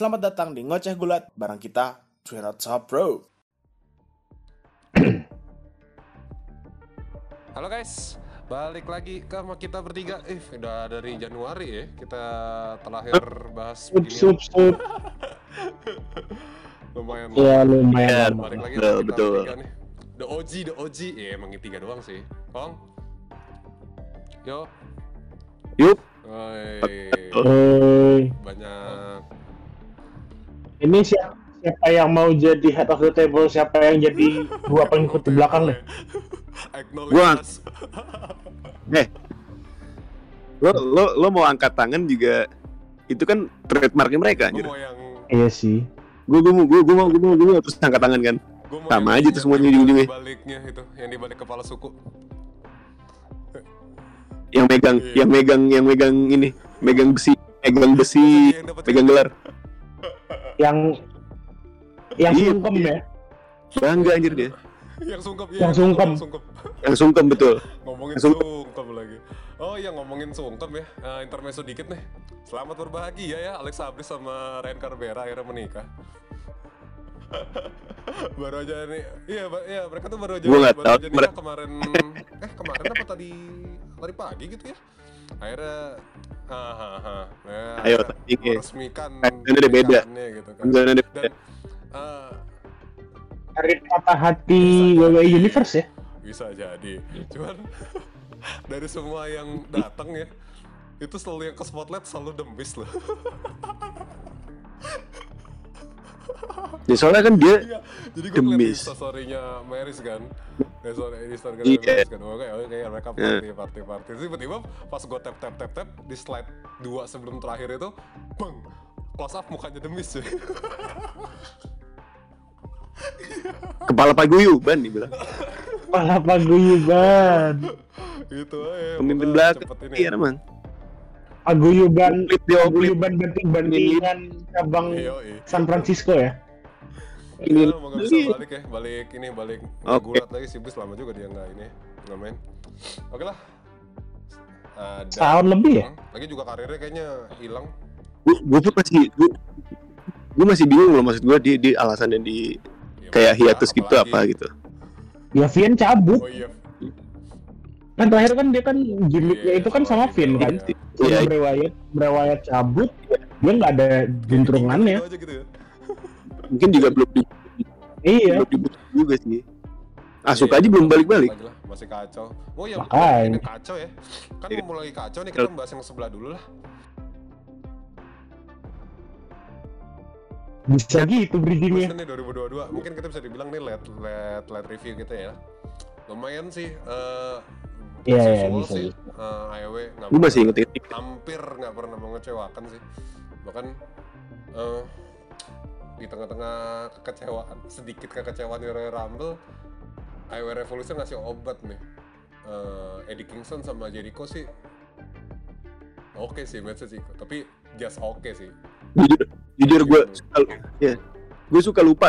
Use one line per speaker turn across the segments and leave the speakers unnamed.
Selamat datang di Ngoceh Gulat barang kita Twin Top Bro.
Halo guys, balik lagi ke sama kita bertiga. Eh, udah dari Januari ya kita terakhir bahas begini.
sup, sup.
Lumayan.
Ya lumayan.
Balik lagi
Betul, betul.
nih. The OG, the OG. Ya emang ini tiga doang sih. Kong. Yo.
Yup.
Oi.
banyak.
Ini siapa, siapa yang mau jadi head of the table, siapa yang jadi dua pengikut di belakang nih?
Acknowledge
Gua-. Eh, lo lo lo mau angkat tangan juga itu kan trademarknya mereka
Gua
anjir.
mau yang
Iya sih.
Gue gue mau gue gue mau gue mau gue mau terus angkat tangan kan.
gua mau
Sama aja tuh semuanya
di
ujung-ujungnya.
Baliknya itu, yang di balik kepala suku.
Yang megang
Iya.
yang megang yang megang ini, megang besi, megang besi, megang gelar.
Yang yang
Iya,
sungkem
iya.
ya.
Bangga anjir dia.
yang sungkem iya,
Yang sungkem.
yang sungkem.
Yang sungkem betul.
ngomongin
Yang
sungkem lagi oh iya ngomongin sungkem ya Eh, intermezzo dikit nih selamat berbahagia ya Alex Abris sama Ryan Carbera akhirnya menikah baru aja nih iya iya mereka tuh baru aja
Gua
baru
tahu,
aja nikah kemarin eh kemarin apa tadi tadi pagi gitu ya akhirnya ah, ah, ah. Ya,
Ayo, ya.
meresmikan
Ini udah beda.
gitu kan
Jangan ada
dan eh,
Dari patah hati WWE Universe ya.
bisa jadi cuman dari semua yang datang ya itu selalu yang ke spotlight selalu demis loh
Ya, soalnya kan dia
iya jadi gue ngeliat
Demis.
instastorynya Maris kan ya soalnya di Instagram
Iya.
Maris kan oke oke mereka
Iya.
party party party tiba-tiba pas gue tap tap tap tap di slide 2 sebelum terakhir itu bang close up mukanya demis cuy
kepala paguyuban dibilang.
Kepala paguyuban.
gitu aja
Pemimpin
pokoknya
belakang.
cepet ini
Iya emang.
Paguyuban paguyuban banting-bantingan cabang. San Francisco ya.
Ini-
Ini mau nggak bisa balik ya, balik ini balik
Oke.
gulat lagi sih bus lama juga dia nggak ini nggak main. Oke lah. Ada.
Setahun lebih ya.
Hmm, Lagi juga karirnya kayaknya hilang.
Gue gue pun masih gue gue masih bingung loh maksud gue di di alasannya di
Ya,
kayak hiatus gitu apa gitu.
Ya Vian cabut.
Oh iya.
Kan terakhir kan dia kan gimmicknya
Iya,
itu kan sama
gitu,
kan.
iya.
Iya,
Bray Wyatt cabut, dia nggak ada juntrungannya.
Gitu aja gitu ya.
Mungkin juga belum di,
Iya.
belum dibutuh juga sih. Asuka
Iya,
aja belum balik-balik.
masih kacau. Oh iya,
Makanya.
ini kacau ya. Kan
Iya.
mau lagi kacau nih kita bahas yang sebelah dulu lah.
Bisa gitu bridgingnya.
Nih 2022. Mungkin kita bisa dibilang nih let let let review kita ya. Lumayan sih eh
Iya, iya, bisa,
sih
bisa.
eh, AEW nggak
Gue masih inget
hampir nggak pernah mengecewakan sih bahkan eh, di tengah-tengah kekecewaan sedikit kekecewaan di Royal Rumble AEW Revolution ngasih obat nih Eh, Eddie Kingston sama Jericho sih oke sih matchnya sih tapi just oke sih
Jujur, jujur gue
Gitu.
suka, ya, gue suka lupa.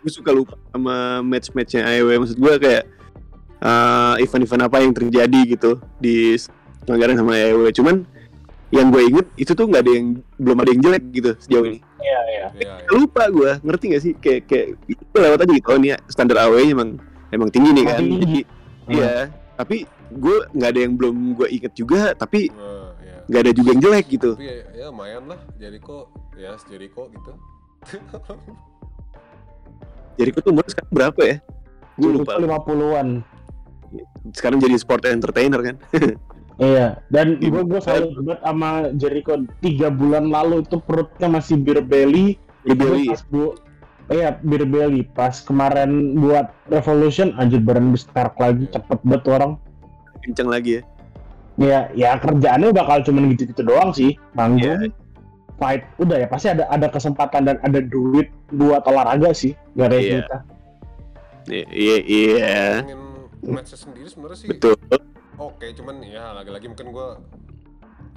Gue suka lupa sama match-matchnya AEW. Maksud gue kayak eh, event-event apa yang terjadi gitu di pelanggaran sama AEW. Cuman yang gue inget itu tuh nggak ada yang belum ada yang jelek gitu sejauh ini.
Iya, iya.
Iya, iya.
Lupa gue, ngerti gak sih? Kayak kayak itu lewat aja gitu. Oh nih standar AEW emang emang tinggi nih kan.
Tinggi.
Jadi iya. Tapi gue nggak ada yang belum gue inget juga. Tapi
iya.
nggak ada juga yang jelek gitu.
tapi ya, ya lumayan lah Jericho ya Jericho gitu
Jadi tuh umur sekarang berapa ya? Gue lupa.
lima puluhan.
Sekarang jadi sport entertainer kan?
Iya, dan
Iya.
gue gue salut banget sama Jericho tiga bulan lalu itu perutnya masih beer belly.
Beer belly.
Pas bu, iya beer belly. Pas kemarin buat Revolution, anjir badan besar lagi
Iya.
cepet banget orang.
Kenceng lagi ya.
Ya, ya kerjaannya bakal cuman gitu-gitu doang sih, manggung,
Iya.
fight, udah ya pasti ada ada kesempatan dan ada duit buat olahraga sih, gak ada
Iya.
kita.
Iya, iya, iya.
ngomongin matchnya sendiri sebenarnya sih
Betul.
Oke, cuman ya lagi-lagi mungkin gue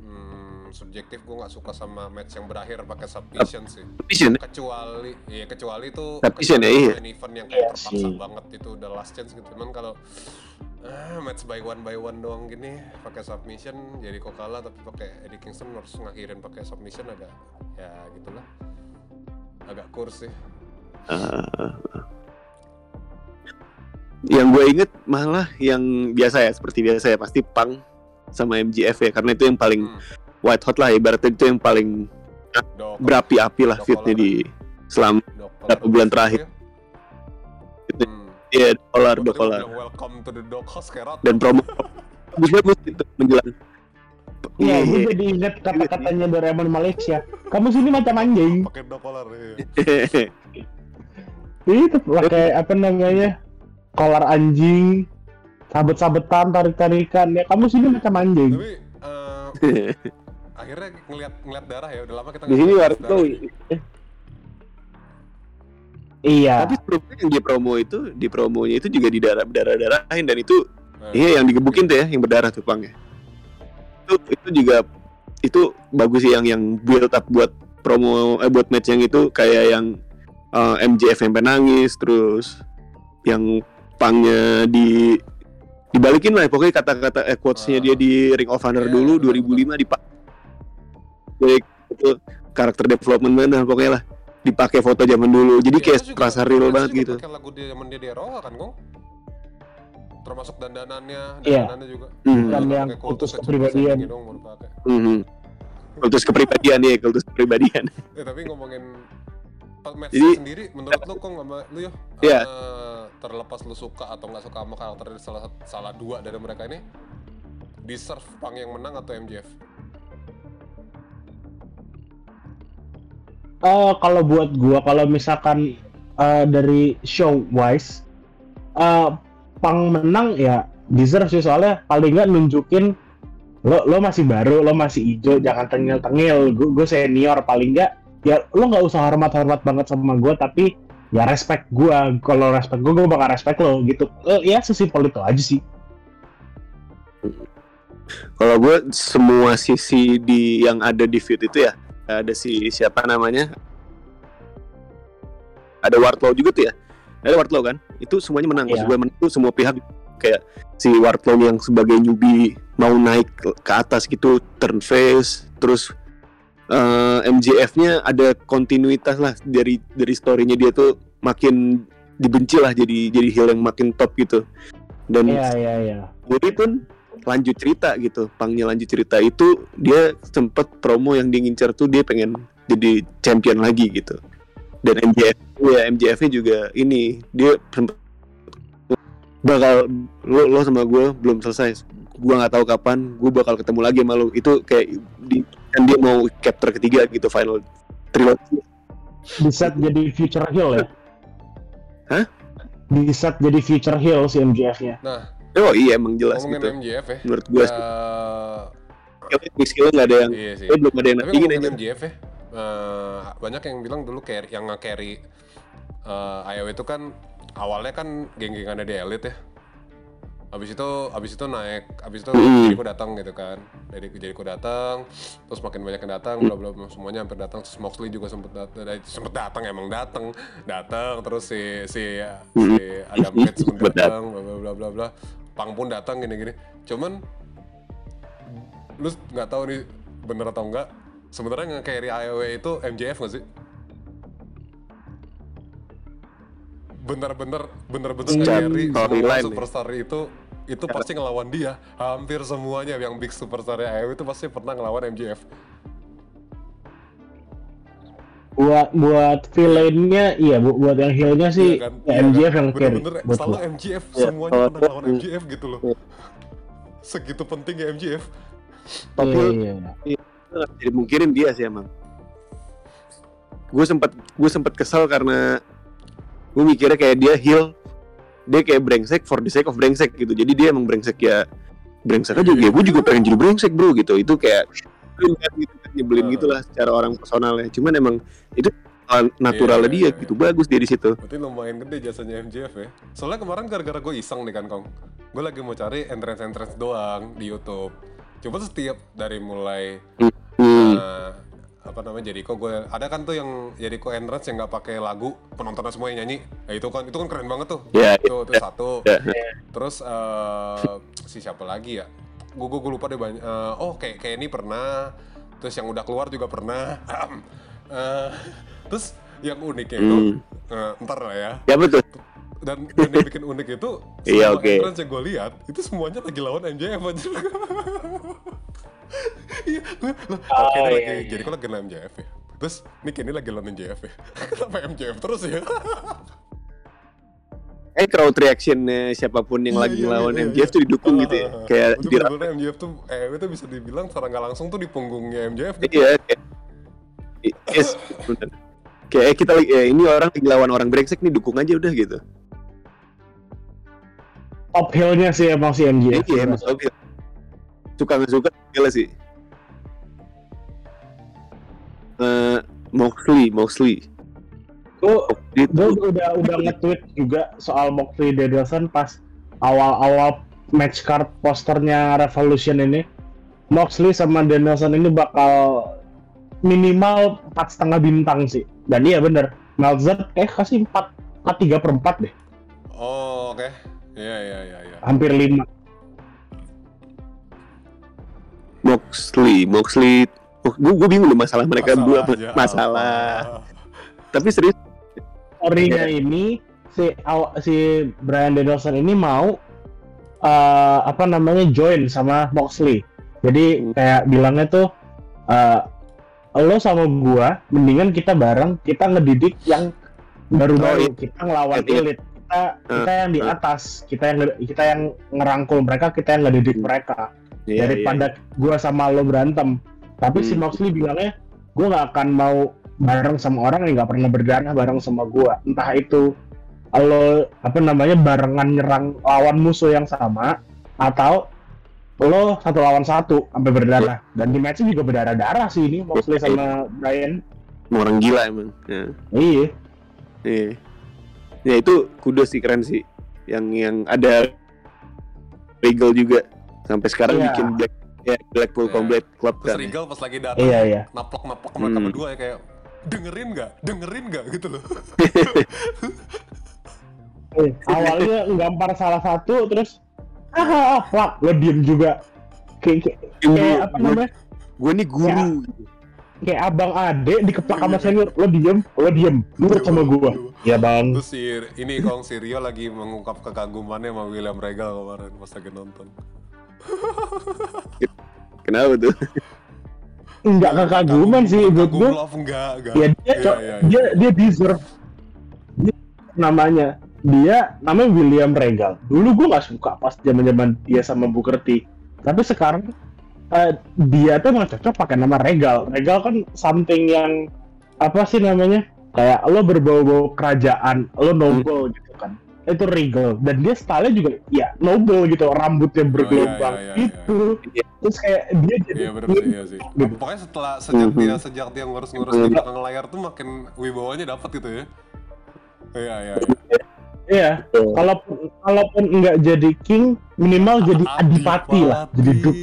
hmm, subjektif gue nggak suka sama match yang berakhir pakai submission sih.
Vision.
Kecuali, ya kecuali itu
Submission,
kecuali
ya, iya.
main event yang kayak
Iya
terpaksa
sih.
banget itu udah last chance gitu. Cuman kalau ah, match by one by one doang gini pakai submission jadi kok kalah tapi pakai Eddie Kingston harus ngakhirin pakai submission agak ya gitulah. agak kurs sih
Eh, yang gue inget malah yang biasa ya seperti biasa ya pasti Pang sama MGF ya karena itu yang paling
Hmm.
white hot lah ibaratnya itu yang paling berapi-api lah fitnya di selama
dok
berapa bulan terakhir.
Hmm.
ya dolar
tadi mau
dolar
bilang, welcome to the dog house
dan promo bagus gitu menjelang
Iya, gue
Iya.
jadi inget kata-katanya Doraemon Malaysia. Kamu sini macam anjing.
pakai dog collar iya.
Itu pakai apa namanya? Kolar anjing, sabet-sabetan, tarik-tarikan. Ya kamu sini macam anjing.
tapi eh, akhirnya ngeliat ngeliat darah ya udah lama kita
di sini
darah.
Iya.
tapi sebelumnya yang di promo itu di promonya itu juga di darah darah darahin dan itu
Nah,
iya yang digebukin tuh ya yang berdarah tuh pang ya itu itu juga itu bagus sih yang yang build up buat promo eh buat match yang itu kayak yang eh, MJF sampai nangis terus yang pangnya di dibalikin lah pokoknya kata-kata eh, quotes-nya dia di Ring of Honor
Iya,
dulu
benar,
2005 dipak jadi itu karakter development mana pokoknya lah dipakai foto zaman dulu jadi
Iya,
kayak terasa real banget
juga
gitu
pakai lagu dia zaman dia di Eropa kan Gong termasuk dandanannya
Iya.
dandanannya juga
Mhm.
Dan yang
kultus
kepribadian.
gitu dong, baru pakai.
Mhm. kultus kepribadian ya kultus kepribadian
Eh tapi ngomongin match
Jadi-
sendiri menurut lu kok sama lu yo
Iya.
eh, terlepas lu suka atau nggak suka sama karakter salah salah dua dari mereka ini deserve Pang yang menang atau MJF?
Eh, kalau buat gua kalau misalkan eh, dari show wise eh pang menang ya deserve sih soalnya paling nggak nunjukin lo lo masih baru lo masih hijau jangan tengil tengil gue senior paling nggak ya lo nggak usah hormat hormat banget sama gua tapi ya respect gua. Kalau respect gua gua bakal respect lo gitu. Eh, ya sesimpel itu aja sih.
Kalau gue semua sisi di yang ada di feed itu ya ada si siapa namanya? Ada Wardlow juga tuh ya? Ada Wardlow kan? Itu semuanya menang maksud
Iya.
gue menang tuh semua pihak. Kayak si Wardlow yang sebagai newbie mau naik ke atas gitu turn face terus eh, MJF-nya ada kontinuitas lah dari dari story-nya. Dia tuh makin dibenci lah jadi jadi heel yang makin top gitu. Dan
iya iya
Woody pun lanjut cerita gitu. Pangnya lanjut cerita itu dia sempet promo yang dia ngincer tuh dia pengen jadi champion lagi gitu. Dan MJF ya MJF nya juga ini dia sempet bakal lo, lo sama gue belum selesai. Gue nggak tahu kapan gue bakal ketemu lagi sama lo. Itu kayak di kan dia mau chapter ketiga gitu final trilogy
bisa jadi future heel ya
Hah?
bisa jadi future heel si MJF-nya
Nah,
oh iya emang jelas gitu
MJF ya.
menurut gue
eh,
skillnya nggak ada yang
iya sih.
eh, belum ada yang
Tapi ngomongin
aja
MJF ya, eh, banyak yang bilang dulu carry, yang nge-carry eh, AEW itu kan awalnya kan geng-gengannya di Elite ya. Abis itu, abis itu naik, abis itu. Jericho datang gitu kan. Dari Jericho datang, terus makin banyak yang datang, bla bla semuanya hampir datang. Terus Moxley juga sempet datang, sempet datang emang datang, datang. Terus si si si Adam Page sempet datang, bla bla bla bla bla. Pang pun datang gini-gini. Cuman lu nggak tahu nih bener atau enggak sebenarnya nge-carry AEW itu MJF nggak sih? Bener-bener bener-bener
Secara
nge-carry semua superstar itu itu pasti ngelawan dia hampir semuanya yang big superstar AEW itu pasti pernah ngelawan MJF
buat buat villainnya iya bu- buat yang heelnya sih
Iya kan?
ya
Iya
MJF
kan?
yang carry
bener-bener
buat
selalu
gua.
MJF
Iya,
semuanya
kalau-
pernah ngelawan MJF gitu loh
Iya.
segitu pentingnya MJF
tapi
Iya, iya.
nggak bisa dimungkinin dia sih emang gue sempat gue sempat kesal karena gue mikirnya kayak dia heal dia kayak brengsek for the sake of brengsek gitu jadi dia emang brengsek ya brengsek aja ya gue juga pengen jadi brengsek bro gitu itu kayak nyebelin gitu kan nyebelin
Heeh.
gitu lah secara orang personalnya cuman emang itu naturalnya
Iya,
dia
iya,
gitu bagus dia di situ
Berarti lumayan gede jasanya MJF ya. Soalnya kemarin gara-gara gue iseng nih kan Kong. Gue lagi mau cari entrance-entrance doang di YouTube. Coba setiap dari mulai
hmm.
eh, apa namanya Jericho gue ada kan tuh yang Jericho entrance yang nggak pakai lagu penontonnya semua yang nyanyi. Nah, itu kan itu kan keren banget tuh.
ya
Itu itu satu.
ya.
Terus eh, si siapa lagi ya? Gue gue lupa deh banyak. eh, oh kayak kayak ini pernah. Terus yang udah keluar juga pernah. Eh, terus yang uniknya itu
Hmm.
eh, ntar lah ya
Ya betul.
dan, dan yang bikin unik itu
Iya,
semua
oke.
entrance yang gue lihat itu semuanya lagi lawan MJF aja iya gue loh,
Oh,
oke ini
iya,
lagi
iya.
jadi kok lagi MJF ya terus ini kini lagi lawan MJF ya kenapa MJF terus ya
Eh crowd reactionnya siapa pun yang
Iya,
lagi
iya,
lawan
iya,
MJF tuh didukung gitu ya.
Ah,
Kayak
itu
di
bener-bener MJF tuh eh itu bisa dibilang secara nggak langsung tuh di punggungnya MJF gitu
Iya, yes, bener. Kayak eh, kita lagi ya ini orang lagi lawan orang brengsek nih dukung aja udah gitu.
top hill-nya sih emang si MJF.
Iya, Obi. Suka nggak suka gila sih. Eh Moxley, Moxley.
Gue
Moxley
gue udah udah nge-tweet juga soal Moxley Danielson pas awal-awal match card posternya Revolution ini. Moxley sama Danielson ini bakal minimal empat setengah bintang sih. Dan iya bener, Meltzer kayak kasih empat empat tiga per empat deh,
oh oke iya iya iya iya
hampir lima.
Moxley, Moxley. Oh, gue gue bingung loh masalah mereka berdua apa
aja,
masalah.
apa.
Tapi serius
Story-nya ini si si Brian Danielson ini mau eh, apa namanya join sama Moxley. Jadi kayak bilangnya tuh eh, lo sama gua mendingan kita bareng kita ngedidik yang baru-baru
Oh, iya.
kita ngelawan
Iya, iya.
elit kita kita yang di
eh.
atas kita yang kita yang ngerangkul mereka kita yang ngedidik
Hmm.
mereka
Iya,
daripada gua sama lo berantem tapi si
Hmm.
Moxley bilangnya gua nggak akan mau bareng sama orang yang nggak pernah berdarah bareng sama gua entah itu lo apa namanya barengan nyerang lawan musuh yang sama atau lo satu lawan satu sampai berdarah dan di matchnya juga berdarah darah sih ini Moxley
Iya.
sama Brian
iya. orang gila emang. Ya.
iya
Iya. Ya itu kudos sih keren sih. Yang yang ada Regal juga sampai sekarang
Iya.
bikin Black ya Blackpool
Iya.
Combat Club
terus
kan.
Regal pas lagi datang
iya iya.
naplok-naplok mereka
Hmm.
berdua ya kayak dengerin nggak? Dengerin nggak? Gitu loh.
Eh, awalnya ngampar salah satu terus ah, ah, ah, lo diem juga. Kayak kayak, kayak apa namanya?
Gue nih guru.
kayak abang ade dikeplak sama senior. Lo diem lo diem. Nurut sama gua. Ya bang.
Terus si ini Kong si Rio lagi mengungkap kekagumannya sama William Regal kemarin pas lagi nonton
Kenapa tuh?
nggak kekaguman sih buat
love enggak enggak.
Ya dia
Iya,
cok
iya,
dia dia deserve. Dia namanya. Dia namanya William Regal. Dulu gua nggak suka pas zaman zaman dia sama Booker T tapi sekarang eh, dia tuh emang cocok pakai nama Regal. Regal kan something yang apa sih namanya? Kayak lo berbau-bau kerajaan lo noble gitu kan itu Regal dan dia stylenya juga ya noble gitu rambutnya bergelombang
iya, iya, iya.
itu
Iya.
terus kayak dia jadi
Iya bener sih, iya sih.
Gitu.
Pokoknya setelah sejak
Mhm.
dia sejak dia ngurus-ngurus di belakang layar tuh makin wibawanya dapat gitu ya. Iya iya. iya.
Iya, kalaupun kalaupun nggak jadi king, minimal jadi adipati lah, jadi duke.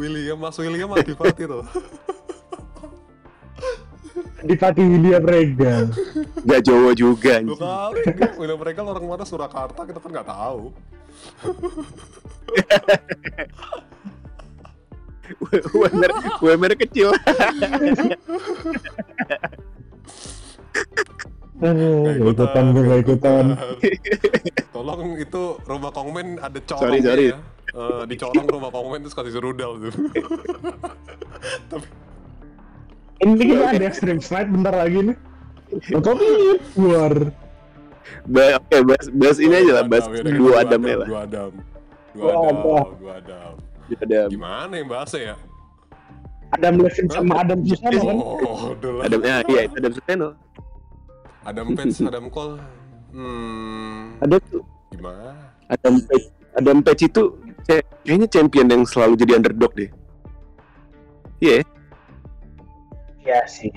William Mas William adipati tuh.
Adipati William Regal.
Gak Jawa juga
kali enggak. William Regal orang mana Surakarta kita kan nggak tahu.
UMR UMR kecil.
Nggak
nggak ikutan, gue nggak ikutan.
Tolong itu rumah Kongmen ada corong
Sorry, sorry.
ya. Eh, dicorong rumah Kongmen terus kasih rudal tuh. Tapi
Ini kita ada extreme slide bentar lagi nih. Tapi keluar.
Ba Oke, bahas, bahas ini aja lah, bahas
Adam, ya,
dua Adam ya lah.
Dua Adam. Dua
Dua
Adam.
Adam.
Dua Adam.
Ada
Gimana yang bahasnya ya?
Adam Levine sama Adam Susano kan?
Oh.
Adam ya, iya itu Adam Suseno.
Adam Page, Adam Cole. Hmm,
Ada tuh
gimana?
Adam Page. Adam Page itu kayak- kayaknya champion yang selalu jadi underdog deh. Iya,
Iya sih.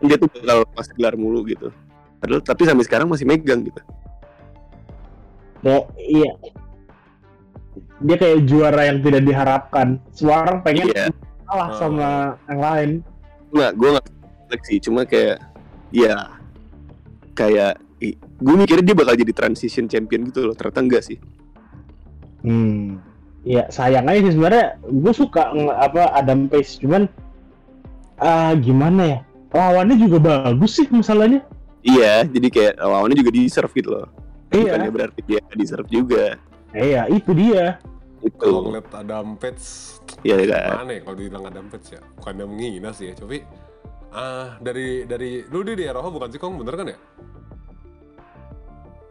dia tuh bakal pas gelar mulu gitu. Padahal tapi sampai sekarang masih megang gitu.
Ya, iya. Dia kayak juara yang tidak diharapkan. Semua orang pengen
Iya.
kalah
Oh.
sama yang lain.
Nggak, gue nggak seleksi, cuma kayak ya kayak gue mikirnya dia bakal jadi transition champion gitu loh. Ternyata enggak sih.
Hmm. Ya sayang aja sih sebenarnya gue suka apa Adam Page cuman ah gimana ya lawannya juga bagus sih masalahnya
Iya, jadi kayak lawannya juga di serve gitu loh.
iya
Bukannya berarti dia di serve juga.
iya itu dia
Itu.
Kalau ngeliat Adam Page,
Iya kan.
mana ya kalau dibilang Adam Page ya? Bukannya menghina sih ya, tapi ah dari dari lu dia di Eropa bukan sih Kong bener kan ya?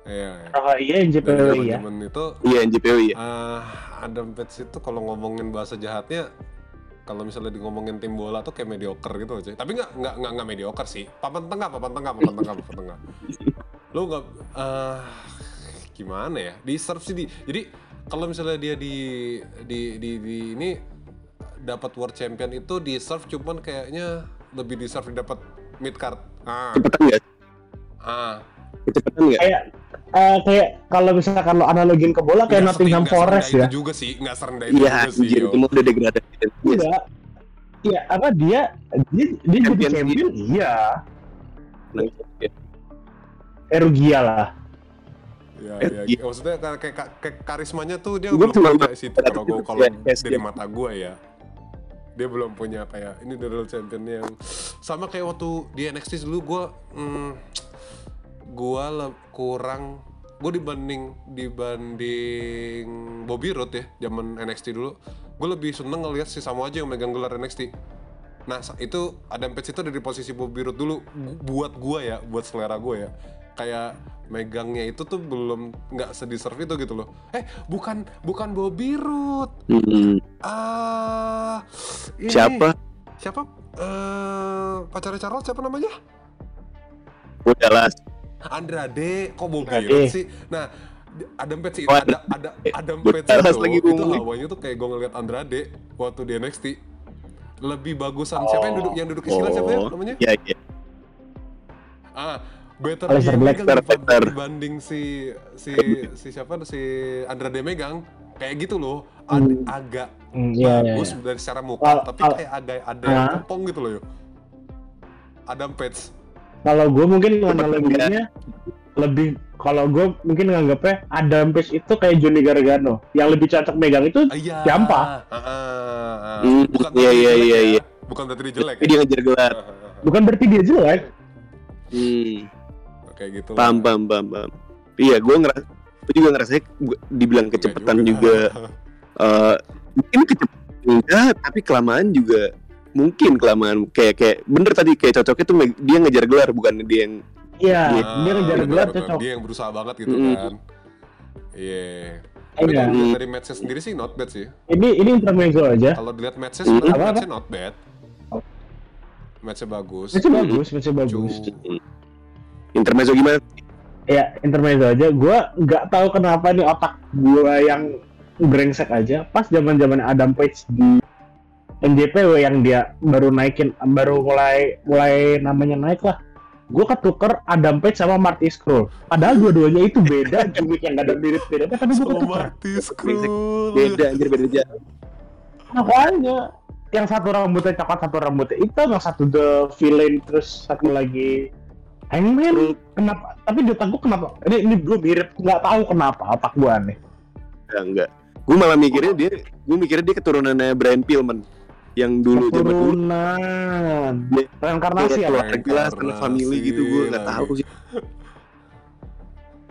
Iya, iya.
oh iya yang
Dari
JPW ya
zaman-zaman itu
Iya, NJPW ya.
ah Adam Page itu kalau ngomongin bahasa jahatnya kalau misalnya di ngomongin tim bola tuh kayak mediocre gitu aja. Tapi nggak nggak nggak nggak mediocre sih. Papan tengah, papan tengah, papan tengah, papan tengah. Lu nggak eh gimana ya? Di serve sih di. Jadi kalau misalnya dia di di di, di ini dapat world champion itu di serve cuman kayaknya lebih di serve dapat mid card. Ah,
Cepetan nggak?
ah.
Cepetan nggak?
kayak eh, kayak kalau misalkan lo analogin ke bola kayak Nottingham Forest ya
Itu juga sih, nggak serendah itu
Iya,
juga sih.
anjir,
yo.
itu mah udah degradasi.
Iya. Iya, apa dia dia, dia jadi
Champion
champion? Iya.
Nah,
Erugia lah.
Ya,
Eh,
ya,
iya.
maksudnya kayak, kayak, kayak karismanya tuh dia
Gua
belum
cuma
punya situ kalau gua kalau
ya,
dari
ya.
mata gua ya. Dia belum punya kayak ini the real champion yang sama kayak waktu di NXT dulu gua hmm, gua le- kurang gua dibanding dibanding Bobby Roode ya zaman NXT dulu gue lebih seneng ngelihat si Samoa aja yang megang gelar NXT Nah itu Adam Page itu dari posisi Bobby Roode dulu buat gua ya, buat selera gue ya. Kayak megangnya itu tuh belum nggak sedeserve itu gitu loh. Eh bukan bukan Bobby Roode.
Hmm,
Ah ini.
siapa?
Siapa? Eh pacarnya Charles siapa namanya?
Udah lah.
Andrade. Kok Bobby
Andrade.
Roode sih? Nah Adam Page itu
Oh,
ada ada Adam
Gua
Page itu,
lagi
itu awalnya tuh kayak gue ngeliat Andrade waktu di NXT lebih bagusan siapa yang duduk yang duduk istilah siapa ya
Oh,
namanya?
Iya, iya.
Ah, better
Alistair
dia
Black,
better, better.
dibanding si si si siapa si Andrade megang kayak gitu loh. Ad-
Hmm.
agak
Hmm, iya, iya,
bagus
iya.
dari secara muka,
Kalau-
tapi
kalau-
kayak agak ada yang
Ah.
kepong gitu loh yo. Adam Page.
Kalau gue mungkin analoginya lebih kalau gue mungkin nganggapnya Adam Page itu kayak Johnny Gargano yang lebih cocok megang itu
iya.
Siapa?
Ah, ah, ah.
Hmm,
Bukan
iya, iya, iya,
ya.
iya.
Bukan berarti dia jelek. Ya.
dia ngejar gelar.
Bukan berarti dia jelek.
Hmm,
Kayak gitu. lah.
paham, paham, paham, paham. Iya, gue ngerasa, gue juga ngerasa dibilang
Enggak
kecepatan juga. eh mungkin kecepatan enggak, tapi kelamaan juga mungkin kelamaan kayak kayak bener tadi kayak cocoknya tuh dia ngejar gelar bukan dia yang
Iya,
Ah,
dia ngejar
benar,
gelar cocok.
Dia yang berusaha banget gitu
Mm.
kan. Iya. Tapi
Iya.
kalau dilihat dari matchnya sendiri sih not bad sih.
Ini ini intermezzo aja.
Kalau dilihat matchnya
Hmm.
sebenarnya matchnya not bad. Matchnya bagus.
Itu bagus, itu bagus.
Cu-
intermezzo gimana?
Ya, intermezzo aja. Gua nggak tahu kenapa nih otak gua yang brengsek aja. Pas zaman zaman Adam Page di NJPW yang dia baru naikin, baru mulai mulai namanya naik lah. Gue ketuker Adam Page sama Marty Scroll. Padahal dua-duanya itu beda, gimmick yang gak ada mirip-miripnya, tapi gue
Sama
ketuker.
Marty Scroll.
Beda anjir beda jauh.
Makanya yang satu rambutnya coklat, satu rambutnya hitam, yang satu the villain, terus satu lagi Hangman. Kenapa? Tapi di otak gue kenapa? Ini ini gue mirip, nggak tahu kenapa otak gue aneh.
Enggak, enggak. Gue malah mikirnya dia, gue mikirnya dia keturunannya Brian Pillman yang dulu zaman dulu.
Reinkarnasi ya,
Keluar
Pak?
Reinkarnasi
jelas anak family gitu gue nggak tahu sih.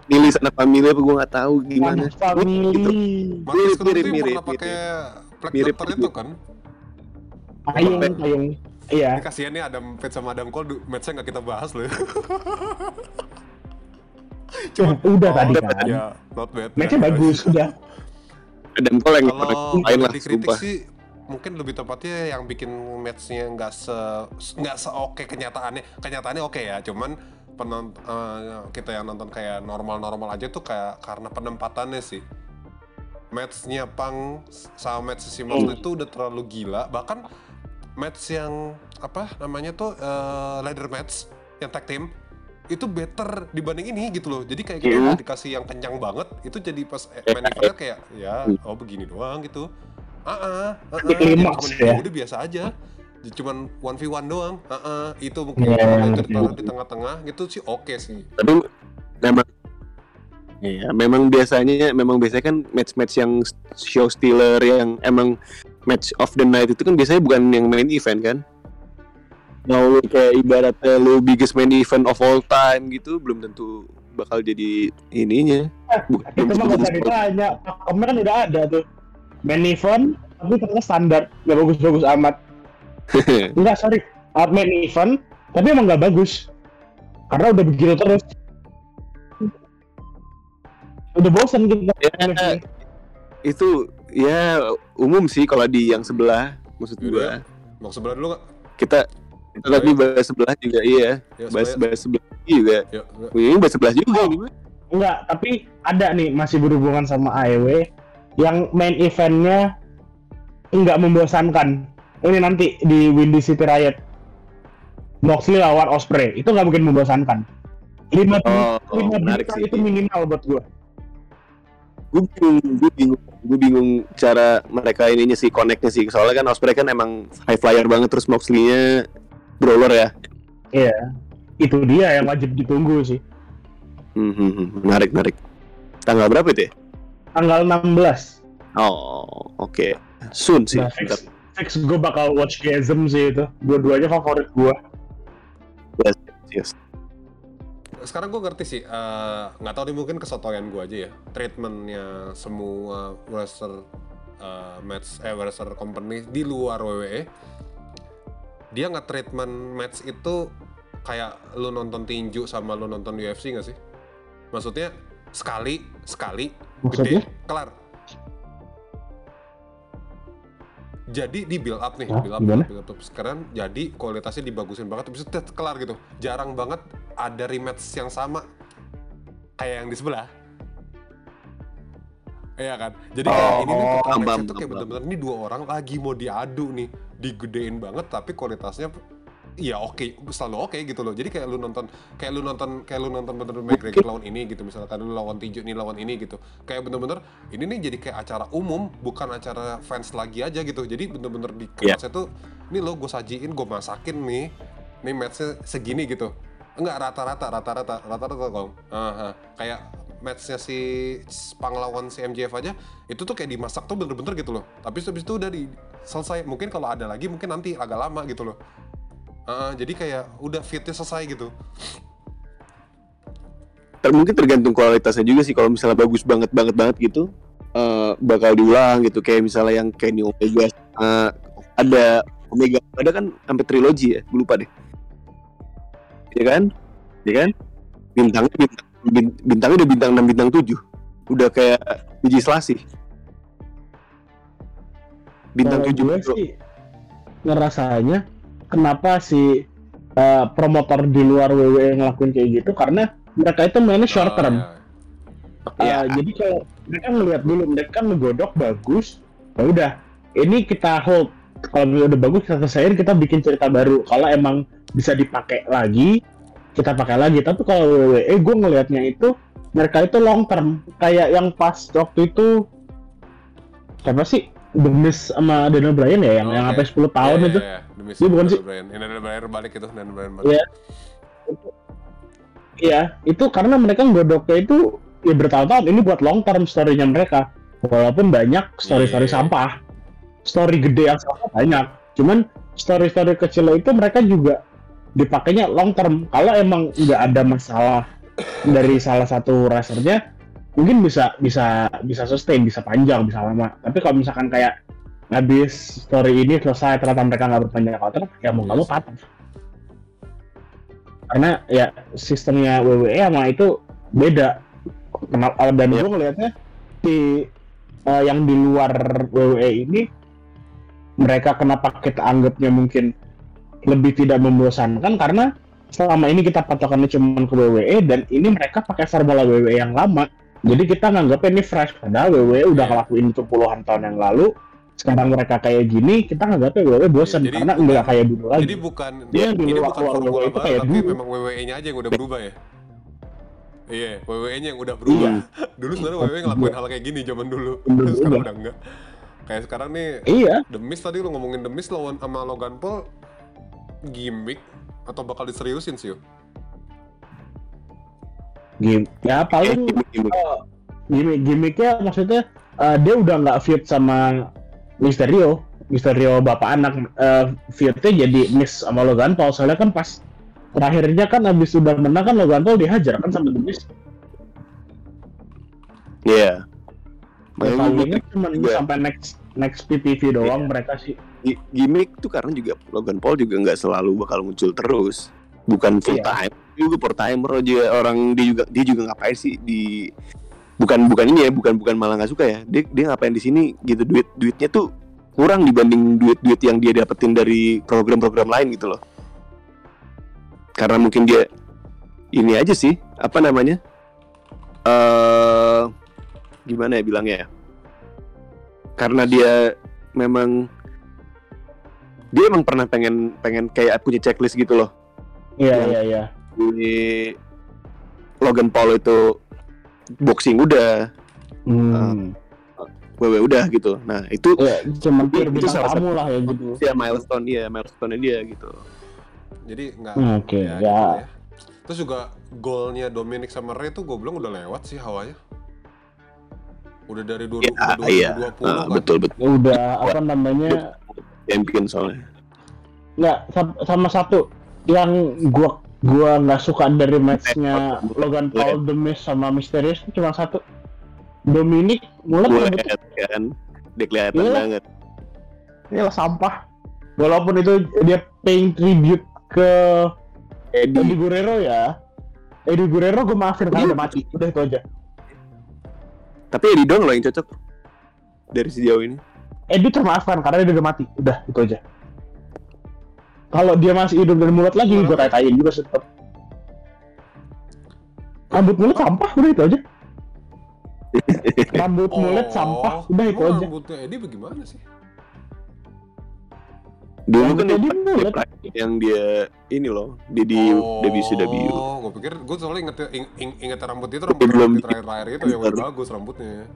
Milih anak family apa gue nggak tahu gimana.
Family.
Mirip,
Scroll
mirip, mirip, Mirip,
Doctor itu
mirip.
kan?
Payung, payung. Iya.
Ini kasihan nih Adam Page sama Adam Cole matchnya nggak kita bahas loh.
Cuma udah
Oh,
tadi kan.
Ya, not bad.
Matchnya
Ya,
bagus, udah.
Adam Cole yang
Kalau
lain lah
dikritik sih mungkin lebih tepatnya yang bikin matchnya nggak se nggak seoke kenyataannya. Kenyataannya oke ya, cuman penont eh, kita yang nonton kayak normal-normal aja tuh kayak karena penempatannya sih. Matchnya Pang sama match si Moxley itu udah terlalu gila. Bahkan match yang apa namanya tuh eh, ladder match yang tag team itu better dibanding ini gitu loh. Jadi kayak kita
Iya.
nggak dikasih yang kencang banget, itu jadi pas main eventnya kayak ya oh begini doang gitu. Ah, ah, ah,
Di klimaks
cuman,
ya.
udah biasa aja. Cuman one v one doang. Ah, ah, itu mungkin kalau
iya, iya.
di tengah-tengah gitu sih oke sih.
Tapi memang Iya, memang biasanya memang biasanya kan match-match yang show stealer yang emang match of the night itu kan biasanya bukan yang main event kan? mau kayak ibaratnya lu biggest main event of all time gitu belum tentu bakal jadi ininya Bu-
itu mah nggak usah ditanya pakemnya kan udah ada tuh event tapi ternyata standar. Nggak bagus-bagus amat. Enggak sorry. Uh, main event tapi emang nggak bagus. Karena udah begitu terus. Udah bosan gitu
Ya, itu ya umum sih kalau di yang sebelah maksud
Yaudah.
gua.
Mau sebelah dulu nggak?
Kita kita tadi bahas sebelah juga iya.
Ya
bahas
sebelah.
bahas sebelah juga.
Yuk.
ini bahas sebelah juga
enggak tapi ada nih masih berhubungan sama AEW yang main eventnya enggak membosankan. Ini nanti di Windy City Riot. Moxley lawan Osprey. Itu nggak mungkin membosankan. Lima
oh,
lima
sih.
itu minimal buat gue
gue bingung gue bingung gue bingung cara mereka ininya sih connectnya sih. Soalnya kan Osprey kan emang high flyer banget terus Moxley-nya brawler ya.
Itu dia yang wajib ditunggu sih.
Hmm, hmm, hmm. menarik menarik. Tanggal berapa itu ya
tanggal 16
oh oke. Soon sih.
Nah, fix, fix gue bakal watch Gasm sih itu. Dua-duanya favorit gue
yes.
sekarang gue ngerti sih eh, nggak tahu nih mungkin kesotoyan gue aja ya. Treatmentnya semua wrestler eh, match eh wrestler company di luar WWE dia nggak treatment match itu kayak lu nonton tinju sama lu nonton UFC nggak sih? Maksudnya sekali sekali.
Maksudnya?
Gede. Kelar. Jadi di build up nih
Hah,
build up,
gimana?
build up sekarang jadi kualitasnya dibagusin banget tet, kelar gitu. Jarang banget ada rematch yang sama kayak yang di sebelah. Iya kan? Jadi kayak
Oh,
ini nih tuh
paham,
itu kayak bener-bener ini dua orang lagi mau diadu nih digedein banget tapi kualitasnya Iya oke, selalu oke gitu loh. Jadi kayak lu nonton, kayak lu nonton, kayak lu nonton bener-bener McGregor lawan ini gitu. Misalkan lu lawan tinju nih lawan ini gitu. Kayak bener-bener ini nih jadi kayak acara umum, bukan acara fans lagi aja gitu. Jadi bener-bener di
Iya.
kelasnya tuh, ini lo gue sajiin, gue masakin nih, nih matchnya segini gitu. Enggak rata-rata, rata-rata, rata-rata kong. Aha. Kayak matchnya si Spang lawan si MJF aja, itu tuh kayak dimasak tuh bener-bener gitu loh. Tapi habis itu udah di selesai. Mungkin kalau ada lagi, mungkin nanti agak lama gitu loh. Heeh, jadi kayak udah fitnya selesai gitu.
Ter- mungkin tergantung kualitasnya juga sih kalau misalnya bagus banget banget banget gitu eh, bakal diulang gitu. Kayak misalnya yang Kenny Omega eh, ada Omega ada kan sampai trilogi ya gue lupa deh. Ya kan? Ya kan? Bintangnya bintang bin- bintangnya udah bintang 6 bintang 7 udah kayak biji selasih bintang
Kalau
7
gue sih ngerasanya kenapa si uh, promotor di luar WWE ngelakuin kayak gitu karena mereka itu mainnya short
Oh,
term.
iya.
Uh,
Iya.
Jadi kalau mereka ngeliat dulu mereka ngegodok bagus, ya udah ini kita hold. Kalau udah bagus kita selesaiin kita bikin cerita baru. Kalau emang bisa dipakai lagi, kita pakai lagi. Tapi kalau WWE gue ngelihatnya itu mereka itu long term. Kayak yang pas waktu itu siapa sih? The Miz sama Daniel Bryan ya yang yang
Oke.
sampai 10 tahun
Iya,
itu.
iya, iya. Demi
Iya, bukan sih?
Bryan. Ini Daniel Bryan balik itu, Daniel Bryan balik.
Iya. Iya, itu karena mereka nggodoknya itu ya bertahun-tahun ini buat long term story-nya mereka. Walaupun banyak story-story
Iya.
sampah. Story gede yang sampah banyak. Cuman story-story kecil itu mereka juga dipakainya long term. Kalau emang nggak ada masalah dari salah satu racernya, mungkin bisa bisa bisa sustain, bisa panjang, bisa lama. Tapi kalau misalkan kayak habis story ini selesai ternyata mereka nggak berpanjang kontrak, ya mau nggak mau patah karena ya sistemnya WWE sama itu beda kenapa dan
Iya.
gue ngelihatnya di eh, yang di luar WWE ini mereka kenapa kita anggapnya mungkin lebih tidak membosankan karena selama ini kita patokannya cuma ke WWE dan ini mereka pakai formula WWE yang lama jadi kita nganggapnya ini fresh padahal WWE udah
Iya.
ngelakuin itu puluhan tahun yang lalu sekarang mereka kayak gini kita nganggapnya WWE bosan
Jadi
karena
bukan-
nggak kayak dulu lagi
Jadi bukan
Iya, di
ini bukan
WWE itu kayak
tapi
dulu.
memang WWE-nya aja yang udah berubah ya. Iya, WWE-nya yang udah berubah. dulu sebenarnya WWE ngelakuin hal kayak gini zaman dulu. Terus sekarang udah enggak. Kayak sekarang nih
iya
The Miz tadi lu ngomongin The Miz lawan sama Logan Paul gimmick atau bakal diseriusin sih? Yo?
Game. Ya paling
Gimik-gimik.
gimmick gimmicknya maksudnya eh, dia udah nggak fit sama Mysterio. Mysterio bapak anak eh feudnya jadi miss sama Logan Paul soalnya kan pas terakhirnya kan abis udah menang kan Logan Paul dihajar kan sama The Miz
Iya.
Ya, paling
gua
inget cuma
juga.
sampai next next PPV doang
Iya.
mereka sih
gi- gimmick tuh karena juga Logan Paul juga nggak selalu bakal muncul terus bukan full
Iya.
time juga part timer aja orang dia juga dia juga ngapain sih di bukan bukan ini ya bukan bukan malah nggak suka ya. Dia dia ngapain di sini gitu? Duit duitnya tuh kurang dibanding duit duit yang dia dapetin dari program-program lain gitu loh. Karena mungkin dia ini aja sih apa namanya? Eh gimana ya bilangnya ya? Karena dia memang dia emang pernah pengen pengen kayak punya checklist gitu loh.
Iya iya iya
di Logan Paul itu boxing udah
hmm.
WWE udah gitu nah itu
ya cuma
Itu
bintang
salah satu-
lah ya gitu
ya milestone dia milestone dia gitu
Jadi nggak
Hmm, oke,
ya,
ya.
gitu ya. Terus juga golnya Dominic sama Ray tuh gue bilang udah lewat sih hawanya. Udah dari dua-
ya iya
2020
Ah,
kan.
betul betul
udah apa namanya
champion soalnya
nggak sam- sama satu yang gua gua nggak suka dari matchnya Logan Paul, The Miz sama Mysterious. Itu cuma satu. Dominic mulai
kan dia kelihatan
Iya.
banget.
Ya sampah. Walaupun itu dia paying tribute ke Eddie.
Eddie
Guerrero ya. Eddie Guerrero gue maafin karena
Iya.
udah mati. Udah itu aja.
Tapi Eddie dong loh yang cocok. Dari sejauh ini.
Eddie termaafkan karena dia udah mati. Udah itu aja kalau dia masih hidup dan mulut lagi gue katain juga sih rambut mulut sampah udah itu aja. Rambut mulut sampah udah itu aja.
Rambutnya Eddie bagaimana sih?
dulu kan
Rambutnya
dia,
dia mulut.
yang dia ini loh dia di WCW
Oh, gue pikir gue soalnya inget ing, ing, inget rambut itu rambut
Belum.
rambut terakhir-terakhir itu yang udah bagus rambutnya.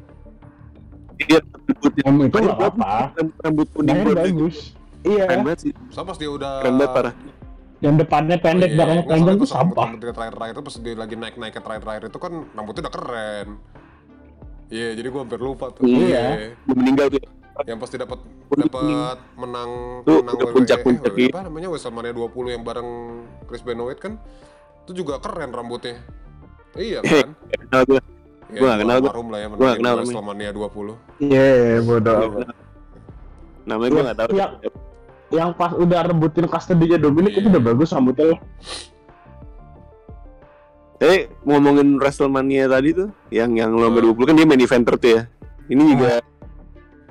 dia rambutnya
Om itu apa
rambut kuning
bagus iya
keren banget sih
Sama pas dia udah
keren banget parah
yang depannya pendek
Oh, iya.
belakangnya
Nggak,
panjang tuh sampah
rambut dia terakhir-terakhir itu pas dia lagi naik-naik ke terakhir-terakhir itu kan rambutnya udah keren. Iya, jadi gue hampir lupa tuh.
Iya.
dia meninggal tuh
Yang pasti dapat dapat menang
Tuh,
menang
puncak-puncak,
eh,
iya.
apa namanya WrestleMania 20 yang bareng Chris Benoit kan. Itu juga keren rambutnya. Iya
Eh,
kan?
kenal gue
Ya,
gua nggak kenal, gua.
almarhum lah ya
Gua kenal.
WrestleMania 20.
iya bodoh
namanya gue nggak tahu
Ya. Yang pas udah rebutin custody Dominic itu
Iya.
udah bagus rambutnya loh
Eh ngomongin WrestleMania tadi tuh, yang yang nomor 20 kan dia main eventer tuh ya. Ini juga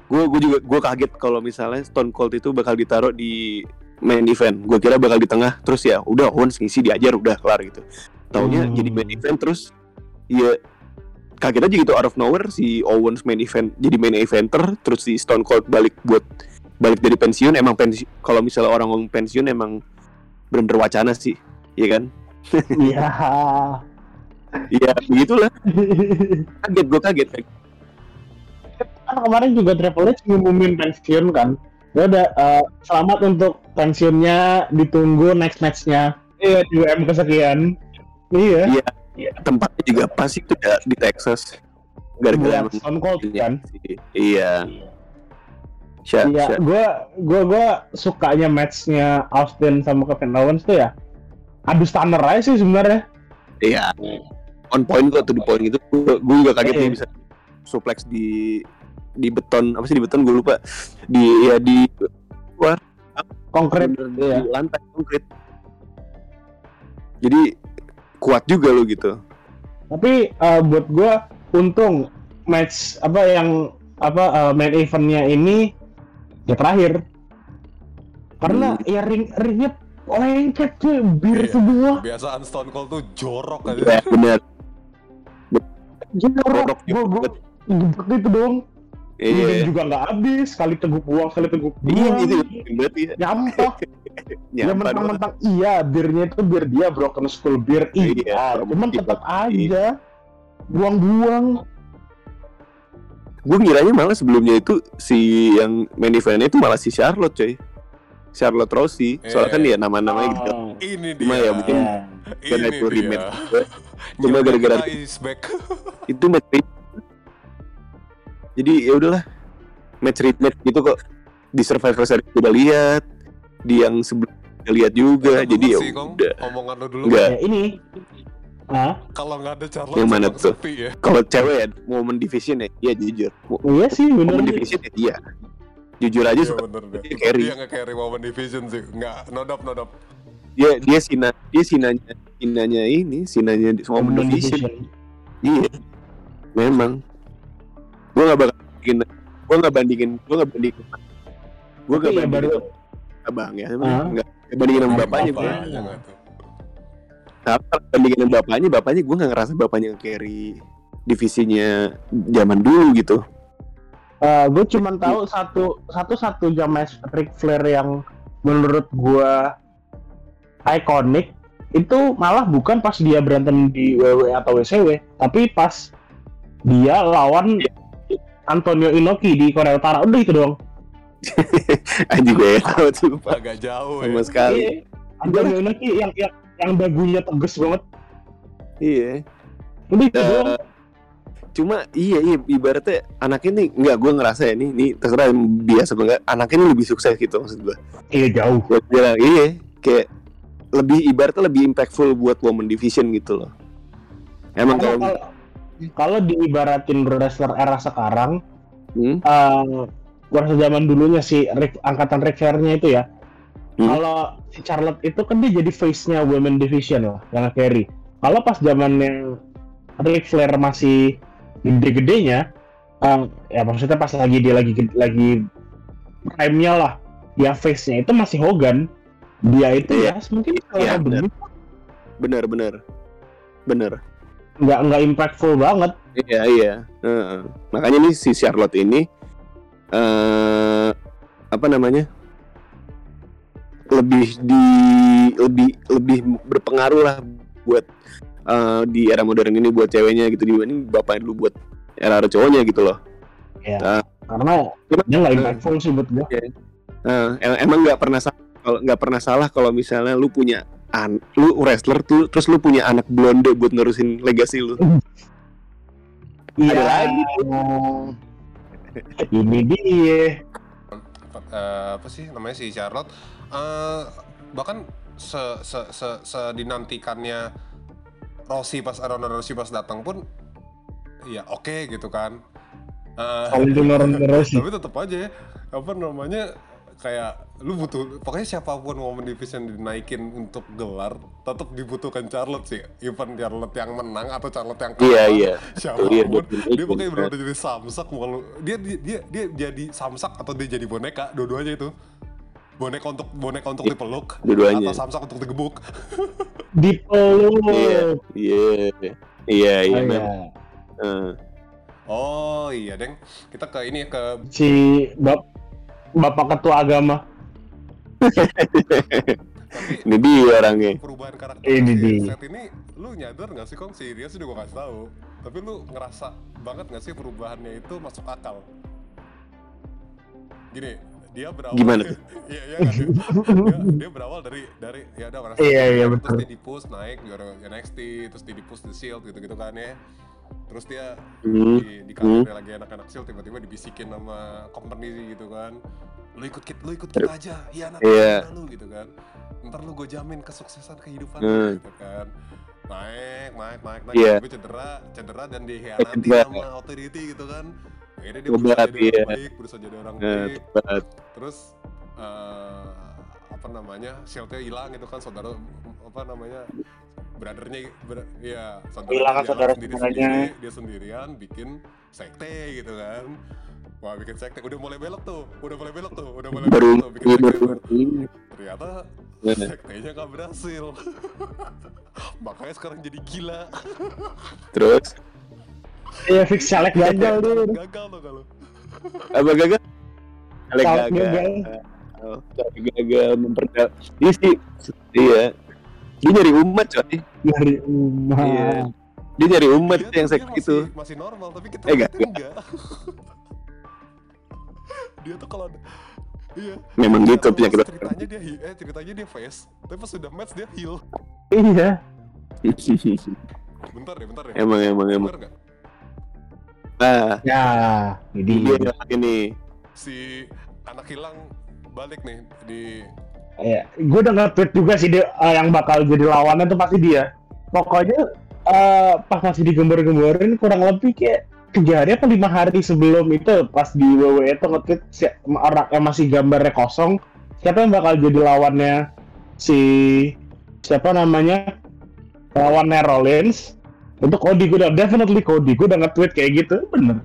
gue gue juga gue kaget kalau misalnya Stone Cold itu bakal ditaruh di main event. Gue kira bakal di tengah, terus ya udah Owens ngisi diajar udah kelar gitu. Taunya
Hmm.
jadi main event terus ya kaget aja gitu out of nowhere si Owens main event jadi main eventer terus si Stone Cold balik buat balik dari pensiun emang pensi kalau misalnya orang ngomong pensiun emang bener wacana sih iya kan?
Iya.
Iya begitulah. Kaget gue kaget.
Kan kemarin juga Triple H ngumumin pensiun kan? Ya udah eh, selamat untuk pensiunnya ditunggu next matchnya. Iya di WM kesekian. Iya.
Iya. tempatnya juga pas itu ya di Texas. Gara-gara emang-
Stone Cold kan?
iya
Iya, gue gue gue sukanya matchnya Austin sama Kevin Owens tuh ya adu stunner aja sih sebenarnya.
iya. On point kok tuh di point itu gue juga kaget
Iya.
dia bisa suplex di di beton apa sih di beton gue lupa. Di ya di
Konkret,
di
iya.
lantai konkret jadi kuat juga lo gitu.
Tapi eh, buat gue untung match apa yang apa eh, main eventnya ini ya terakhir. Karena
Hmm.
ya ring ringnya lengket cuy, bir
Iya.
semua.
Kebiasaan Stone Cold tuh jorok aja.
ya benar
Jorok,
Jorok
gue gue gebek itu dong.
iya
Dan juga nggak habis, sekali teguk buang, sekali teguk
iya
buang.
gitu berarti ya
Nyampah. Ya mentang-mentang iya birnya itu bir dia broken school bir
Iya,
iya, cuman
iya.
tetap aja buang-buang.
Gue ngiranya malah sebelumnya itu si yang main eventnya itu malah si Charlotte coy. Charlotte Rossi. Soalnya kan
Eh.
dia nama-namanya gitu.
Ini dia.
Cuma ya mungkin
ini
karena itu juga. Cuma gara-gara- itu match jadi ya udahlah. Match rematch gitu kok. Di Survivor Series udah lihat. Di yang sebelum lihat juga. Jadi ya udah.
Omongan lo dulu.
Enggak.
Ya ini. Hah?
kalau nggak ada Charlotte
Yang mana tuh?
sepi ya.
kalau cewek ya momen division ya iya jujur
Iya sih bener.
momen division ya iya jujur aja
Iya bener deh.
dia carry.
Dia nggak carry Women Division sih. Nggak, nodop nodop.
dia dia sina dia sinanya sinanya ini sinanya di semua
Women
division
division.
iya memang gua nggak bakal bandingin gua nggak bandingin gua nggak bandingin gua nggak bandingin abang ya
Ah.
nggak nggak bandingin sama bapaknya gua
Bapaknya nggak tuh.
Tapi kalau bandingin bapaknya bapaknya gua nggak ngerasa bapaknya carry divisinya zaman dulu gitu.
Gue cuman tahu satu satu satu jam match Ric Flair yang menurut gue ikonik itu malah bukan pas dia berantem di WWE atau WCW tapi pas dia lawan Antonio Inoki di Korea Utara. Udah itu doang.
Anjing gue tahu tuh lupa
Agak jauh
sama
ya.
sekali.
Iya. Antonio Inoki yang yang yang dagunya tegas banget.
Iya.
Udah itu
Eh,
doang.
cuma iya iya ibaratnya anak ini nggak gue ngerasa ya nih nih terserah biasa apa enggak anak ini lebih sukses gitu maksud gue
iya jauh.
Gue bilang iya kayak lebih ibaratnya lebih impactful buat women division gitu loh. Emang kalau
kalau kalau diibaratin wrestler era sekarang
hmm,
eh wrestler zaman dulunya si Ric- angkatan Ric Flair-nya itu ya
Hmm.
kalau si Charlotte itu kan dia jadi face-nya women division lah yang carry kalau pas zamannya Ric Flair masih gede-gedenya eh, ya maksudnya pas lagi dia lagi lagi prime-nya lah ya face-nya itu masih Hogan dia itu
Iya.
ya mungkin kalau
benar.
begitu
bener bener bener
nggak nggak impactful banget
iya iya Heeh. makanya nih si Charlotte ini eh apa namanya lebih di lebih lebih berpengaruh lah buat eh, di era modern ini buat ceweknya gitu dibanding bapaknya dulu buat era cowoknya gitu loh
ya
Ah.
karena
Cuman-
dia nggak impactful sih buat gue
Eh, em- emang nggak pernah salah kalau nggak pernah salah kalau misalnya lu punya an lu wrestler tuh terus lu punya anak blonde buat nerusin legasi lu
Iya.
Lagi.
Ini dia.
Eh, apa sih namanya si Charlotte Eh, bahkan se se se, sedinantikannya Rossi pas Ronda Rossi pas datang pun ya oke gitu kan. Eh,
Valentino Rossi.
tapi tetap aja ya apa namanya kayak lu butuh pokoknya siapa pun momen division dinaikin untuk gelar tetap dibutuhkan Charlotte sih. Even Charlotte yang menang atau Charlotte yang kalah
iya. iya
siapa pun.
Iya,
dia pokoknya benar jadi samsak mau dia, dia dia dia jadi samsak atau dia jadi boneka dua-duanya itu boneka untuk boneka untuk dipeluk
dua-duanya.
atau samsak untuk digebuk
Dipeluk.
Iya. iya iya iya
Oh, iya.
Eh,
oh iya deng kita ke ini ke
Si bap Bapak Ketua Agama.
tapi
ini dia orangnya
perubahan karakter
Ini dia.
set ini lu nyadar gak sih kong si Rias udah gue kasih tahu tapi lu ngerasa banget gak sih perubahannya itu masuk akal gini dia berawal
Gimana tuh?
iya iya kan? Dia, dia, dia berawal dari dari ya udah ngerasa
Iya, iya,
terus
betul.
dia di push naik juara NXT terus dia di push the Shield gitu gitu kan ya. Terus dia
Hmm,
di, di karirnya lagi anak-anak Shield tiba-tiba dibisikin sama company gitu kan. Lu ikut kita lu ikut kita aja iya anak
Iya.
lu gitu kan. Ntar lu gue jamin kesuksesan kehidupan
Hmm.
lu gitu kan. Naik naik naik naik. Tapi cedera cedera dan dihianati sama authority gitu kan akhirnya dia berusaha jadi
iya.
orang baik berusaha jadi orang
eh,
baik.
tepat.
terus eh, apa namanya shieldnya hilang gitu kan saudara apa namanya brothernya ber, ya saudara
Kehilangan
jalan
saudara
sendiri sendiri dia sendirian bikin sekte gitu kan. Wah bikin sekte. Udah mulai belok tuh udah mulai belok tuh udah mulai belok tuh bikin sekte ternyata
Nah,
sektenya gak berhasil. Makanya sekarang jadi gila.
Terus
Iya fix caleg gagal tuh.
gagal tuh kalau.
Apa gagal?
Caleg
gagal.
gagal.
Oh, Alek gagal memperdal iya sih iya. Dia nyari umat coy.
Dari rumah.
Iya. dia nyari umat
dia,
yang
dia masih,
itu.
masih normal tapi kita
Eh, enggak,
dia tuh kalau ada- iya.
Memang
Iya,
gitu penyakit
ceritanya dia he- eh ceritanya dia face tapi pas sudah match dia heal.
Iya.
bentar deh bentar deh.
Emang emang emang.
nggak?
Nah.
Ya,
ini
jadi
dia. ini.
Si anak hilang balik nih di
Iya, gue udah nge-tweet juga sih dia eh, yang bakal jadi lawannya tuh pasti dia. Pokoknya eh, pas masih digembar-gemborin kurang lebih kayak tiga hari apa lima hari sebelum itu pas di WWE itu nge-tweet si, orang yang masih gambarnya kosong siapa yang bakal jadi lawannya? Si siapa namanya? Lawannya Rollins itu Cody gue udah definitely Cody gue udah nge-tweet kayak gitu. Bener.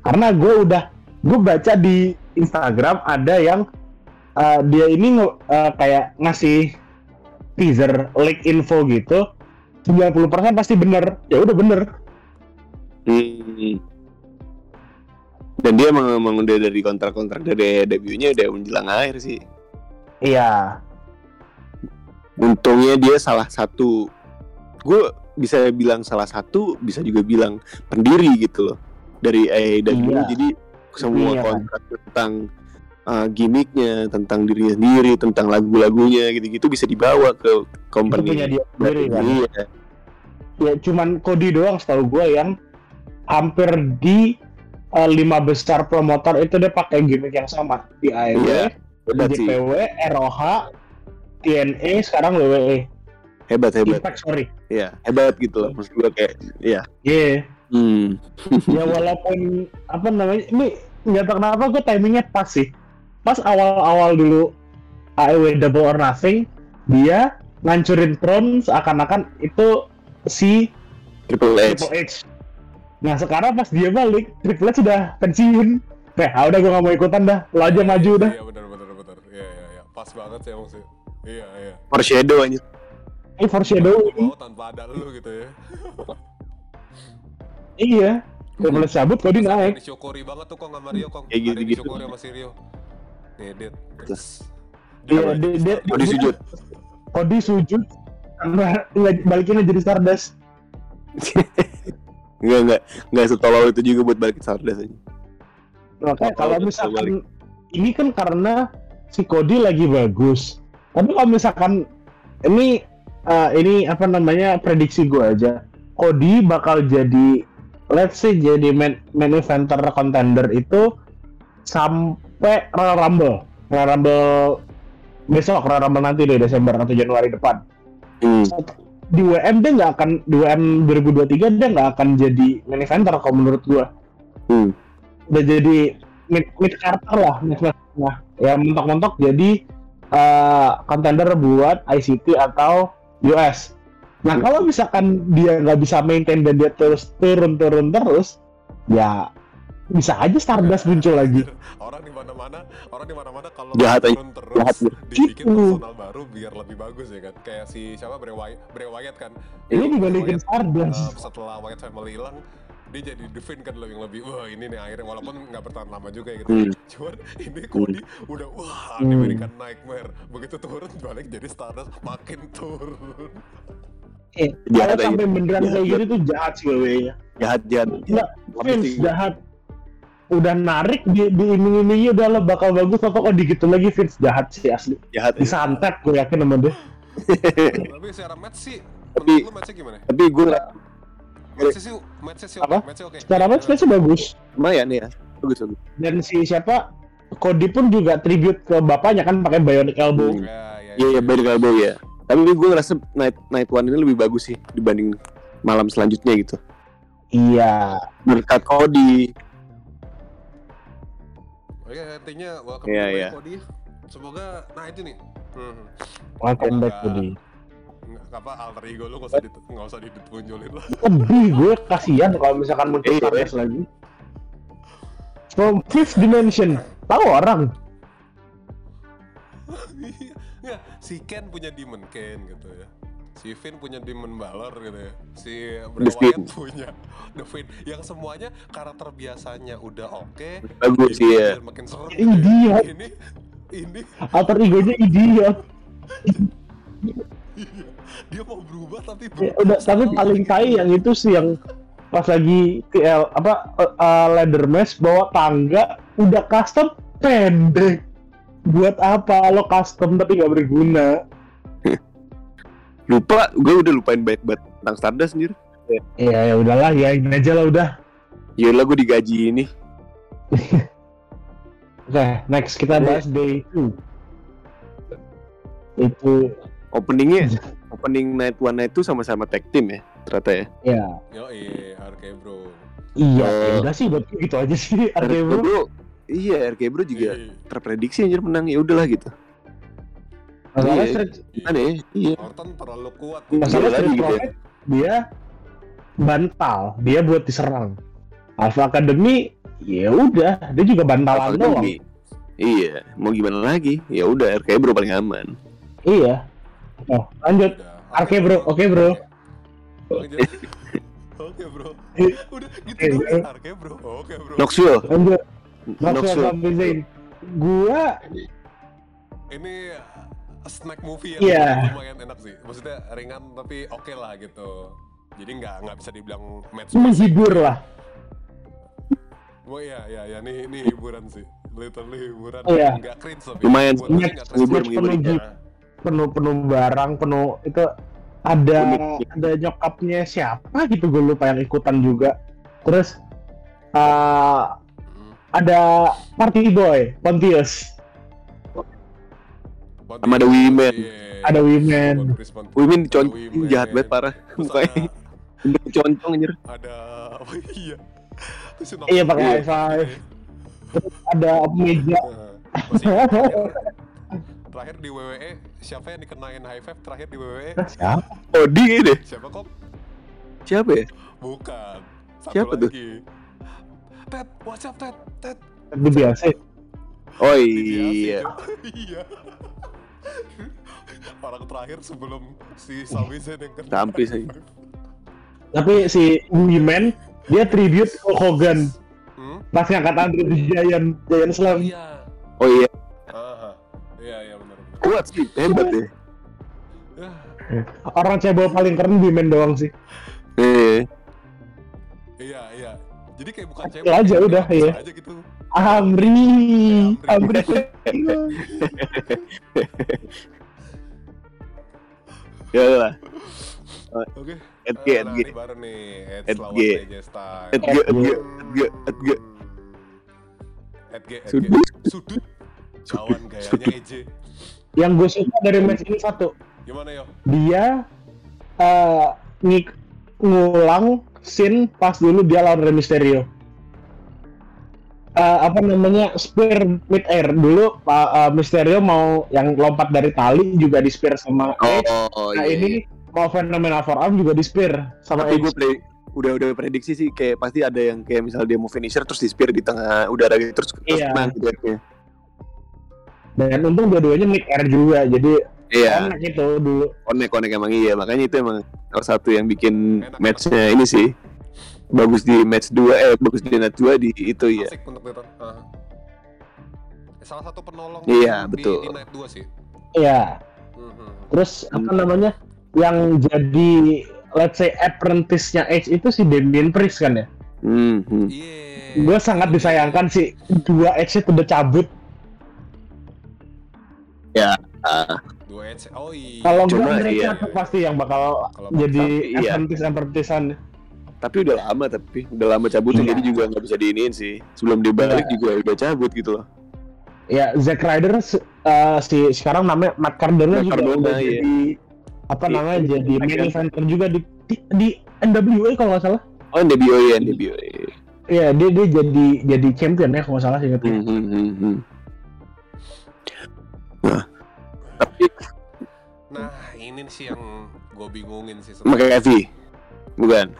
Karena gue udah gue baca di Instagram ada yang uh, dia ini uh, kayak ngasih teaser leak info gitu. 90% pasti bener. Ya udah bener.
Hmm. Dan dia emang, emang udah dari kontrak-kontrak dari debutnya udah menjelang akhir sih.
iya.
Untungnya dia salah satu, gue bisa bilang salah satu, bisa juga bilang pendiri gitu loh dari AEW.
Iya.
Jadi semua
Iya.
kontrak tentang uh, gimmicknya, tentang dirinya sendiri, tentang lagu-lagunya gitu-gitu bisa dibawa ke
itu
company.
punya dia sendiri kan
Iya.
ya cuman Cody doang setahu gue yang hampir di uh, lima besar promotor itu dia pakai gimmick yang sama di AEW,
Iya,
di
sih,
JPW, ROH, TNA, sekarang WWE,
hebat hebat.
Impact sorry.
Iya, hebat gitu loh. Maksud gue kayak, iya.
Iya.
Hmm.
ya walaupun apa namanya ini nggak tahu kenapa gue timingnya pas sih pas awal-awal dulu AEW Double or Nothing dia ngancurin Tron seakan-akan itu si
Triple H.
Triple H nah sekarang pas dia balik Triple H sudah pensiun kayak ah udah gue gak mau ikutan dah lo aja maju dah
Iya benar benar benar. Iya iya iya. Pas banget sih emang sih. Iya iya.
Foreshadow aja.
Ini foreshadow
Gua mau tanpa ada lu gitu ya.
iya Triple H cabut kok dia naik
Disyukuri banget tuh kok sama Rio kok.
Kayak
Ada yang
gitu-gitu.
disyukuri sama si Rio. Dit.
Terus.
Iya, dia, dia,
Cody sujud.
Cody sujud balikin jadi Stardust
Enggak enggak enggak setolol itu juga buat balik ke Stardust aja.
Oke,
Oh,
kalau misalkan ini kan karena si Cody lagi bagus. Tapi kalau misalkan ini eh, ini apa namanya prediksi gue aja, Cody bakal jadi let's say jadi main, main eventer contender itu sampai Royal Rumble. Royal Rumble besok Royal Rumble nanti deh Desember atau Januari depan.
Hmm.
Di WM dia nggak akan di WM 2023 dia nggak akan jadi main eventer kalau menurut gue
Hmm.
udah jadi mid mid Carter lah mid nah ya mentok-mentok jadi eh, contender buat ICT atau US nah
Hmm.
kalau misalkan dia nggak bisa maintain dan dia terus turun-turun terus ya bisa aja Stardust muncul lagi
Orang di mana-mana, orang di mana-mana kalau
Jahat aja.
turun terus
Jahat
dibikin
Gitu.
personal baru biar lebih bagus ya kan. Kayak si siapa Bray Wyatt, Bray Wyatt kan.
ini dibalikin Stardust
uh, setelah Wyatt Family hilang dia jadi The Fiend kan lebih lebih wah ini nih akhirnya walaupun nggak bertahan lama juga gitu
Hmm.
cuman ini Cody udah wah
Hmm.
American Nightmare begitu turun balik jadi Stardust makin turun
eh,
Jahat
kalau
aja.
sampai beneran kayak gini tuh jahat sih WWE nya
Jahat jahat.
Nggak,
Apa
Vince jahat udah narik di di iming-imingnya udah lo bakal bagus atau kok dikit lagi Vince jahat sih asli
Jahat. ya.
disantet gue yakin sama dia
tapi secara match sih
Tapi-
lu matchnya gimana?
Tapi gue
Matchnya sih matchnya sih oke
Apa?
matchnya oke
secara match matchnya bagus
lumayan ya. Bagus bagus.
dan si siapa Cody pun juga tribute ke bapaknya kan pakai bionic elbow
Hmm.
ya ya
Iya iya balik elbow ya. Tapi gue ngerasa night night one ini lebih bagus sih dibanding malam selanjutnya gitu.
iya
Berkat Cody.
oke intinya welcome
Iya,
to
iya.
Cody semoga nah itu nih hmm.
welcome back Cody
apa alter ego lu nggak usah dit nggak usah ditunjulin lah
lebih gue kasihan kalau misalkan muncul. Stardust lagi from fifth dimension tahu orang
Iya, si Ken punya Demon Ken gitu ya. Si Finn punya Demon Balor gitu ya. Si Bray. Wyatt punya The Fiend. Yang semuanya karakter biasanya udah oke.
Bagus
ini
iya.
biar Makin seru.
Idiot.
Ini ini
alter egonya idiot
dia mau berubah tapi
Ya, udah tapi paling tai yang itu sih yang pas lagi TL apa eh, eh, ladder match bawa tangga udah custom pendek buat apa lo custom tapi nggak berguna
Lupa, gue udah lupain baik banget tentang Stardust sendiri.
Iya ya udahlah ya ini aja lah udah
Yalah gue digaji ini.
Oke, next kita bahas day 2. Itu
Openingnya, opening night one night itu sama-sama tag team ya, ternyata ya.
ya
Yo, iya, RK bro.
iya, ya udah sih buat gitu aja sih. RK
RK
Bro.
Bro, iya RK Bro juga
Iya,
terprediksi anjir menang ya udahlah gitu.
Masalah
Iya.
Street,
iya.
Aneh, iya.
Orton terlalu kuat.
masalah
Iya,
Street
gitu ya.
Dia bantal, dia buat diserang. Alpha Academy ya udah, dia juga bantalan
Alpha
doang.
Academy. Iya, mau gimana lagi? Ya udah RK Bro paling aman.
Iya. Oh, lanjut. Oke, bro. Oke, bro.
Oke, Oke bro. Udah gitu dong.
eh.
Oke bro. Oke bro.
Knoxville,
Lanjut. Zayn. Gua
Ini uh, snack movie yang
Iya.
lumayan enak sih. Maksudnya ringan tapi oke lah gitu. Jadi nggak nggak bisa dibilang match.
menghibur lah.
Wah iya iya ya nih ini hiburan sih. Literally hiburan.
Iya.
Nggak cringe tapi.
Lumayan
Buat
sih.
gue nggak cringe.
Hibur,
Match
menghibur.
Penuh,
Nah,
penuh barang, penuh itu ada
Unik.
ada nyokapnya siapa gitu gue lupa yang ikutan juga. Terus uh, ada Party Boy, Pontius,
Sama ada women.
ada Women.
Women
Ada
dicon-
women.
jahat banget parah. Mukanya concong anjir.
ada apa iya
Iya, pakai high five. Terus ada meja.
Terakhir, di WWE siapa yang dikenain high five terakhir di WWE
Siapa?
Odi kayaknya deh.
siapa kok
Siapa ya?
bukan satu
Siapa tuh?
lagi Ted what's up Ted Ted
Itu biasa.
Oh iya.
Iya orang terakhir sebelum si Sami Zayn yang kena
Sampai
five.
Tapi si Women dia tribute ke Hogan
hmm?
pas ngangkat Andre the Giant, Giant Slam.
iya
Oh iya. Kuat sih, hebat deh.
Ya,
Orang cebol paling keren Women doang sih.
Eh,
iya iya jadi kayak bukan cewek
aja
kayak
udah, iya.
aja gitu
Amri,
Amri.
Amri.
ya lah.
oke
Edg,
Eh, nah,
Edg.
ini baru nih Edge
Edge.
lawan AJ Styles
Edg, Edg, Edg, Edg.
Edge, Edge.
Sudut.
Sudut. Lawan gayanya EJ.
Yang gue suka dari match ini satu,
Gimana yo?
dia eh ngik ngulang scene pas dulu dia lawan Rey Mysterio. Eh, apa namanya spear mid air dulu Pak eh, Mysterio mau yang lompat dari tali juga di spear sama Edge.
Oh,
Nah
iya.
ini mau fenomena forearm juga di spear sama
Tapi gue play udah udah prediksi sih kayak pasti ada yang kayak misalnya dia mau finisher terus di spear di tengah udara gitu terus terus
Iya.
menang gitu ya.
Dan untung dua-duanya mid air juga, jadi
Iya,
enak itu dulu.
konek konek emang iya makanya itu emang salah satu yang bikin
Enak,
matchnya ini sih bagus di match 2 eh bagus di match 2 di itu ya.
Asik untuk. Ah. Salah satu penolong
Iya,
di,
betul.
di night 2 sih.
Iya.
Mhm.
Terus apa namanya? Yang jadi let's say apprentice-nya Edge itu si Damien Priest kan ya?
Hmm, hmm.
Iya.
Gue sangat disayangkan sih dua Edge itu udah cabut.
Ah,
Dua. Oh iya.
Kalau gue
Cuma
Andre
iya.
Pasti yang bakal
Kalau
jadi
iya.
apprentice apprenticean.
tapi udah lama tapi udah lama cabutnya
Iya.
jadi juga nggak bisa diiniin sih. Sebelum dia balik
Iya.
juga udah cabut gitu loh.
Ya Zack Ryder eh, si sekarang namanya Matt Cardona
Matt
juga
Cardona,
udah
iya.
jadi apa
Iya,
namanya jadi main
iya.
eventer juga di, di di NWA kalau nggak salah.
Oh, NWA ya, NWA.
Iya dia dia jadi jadi champion ya kalau nggak salah sih ingatnya.
Hmm, hmm, hmm, hmm. Nah, tapi
Nah, ini sih yang gue bingungin sih
pakai Evi, bukan?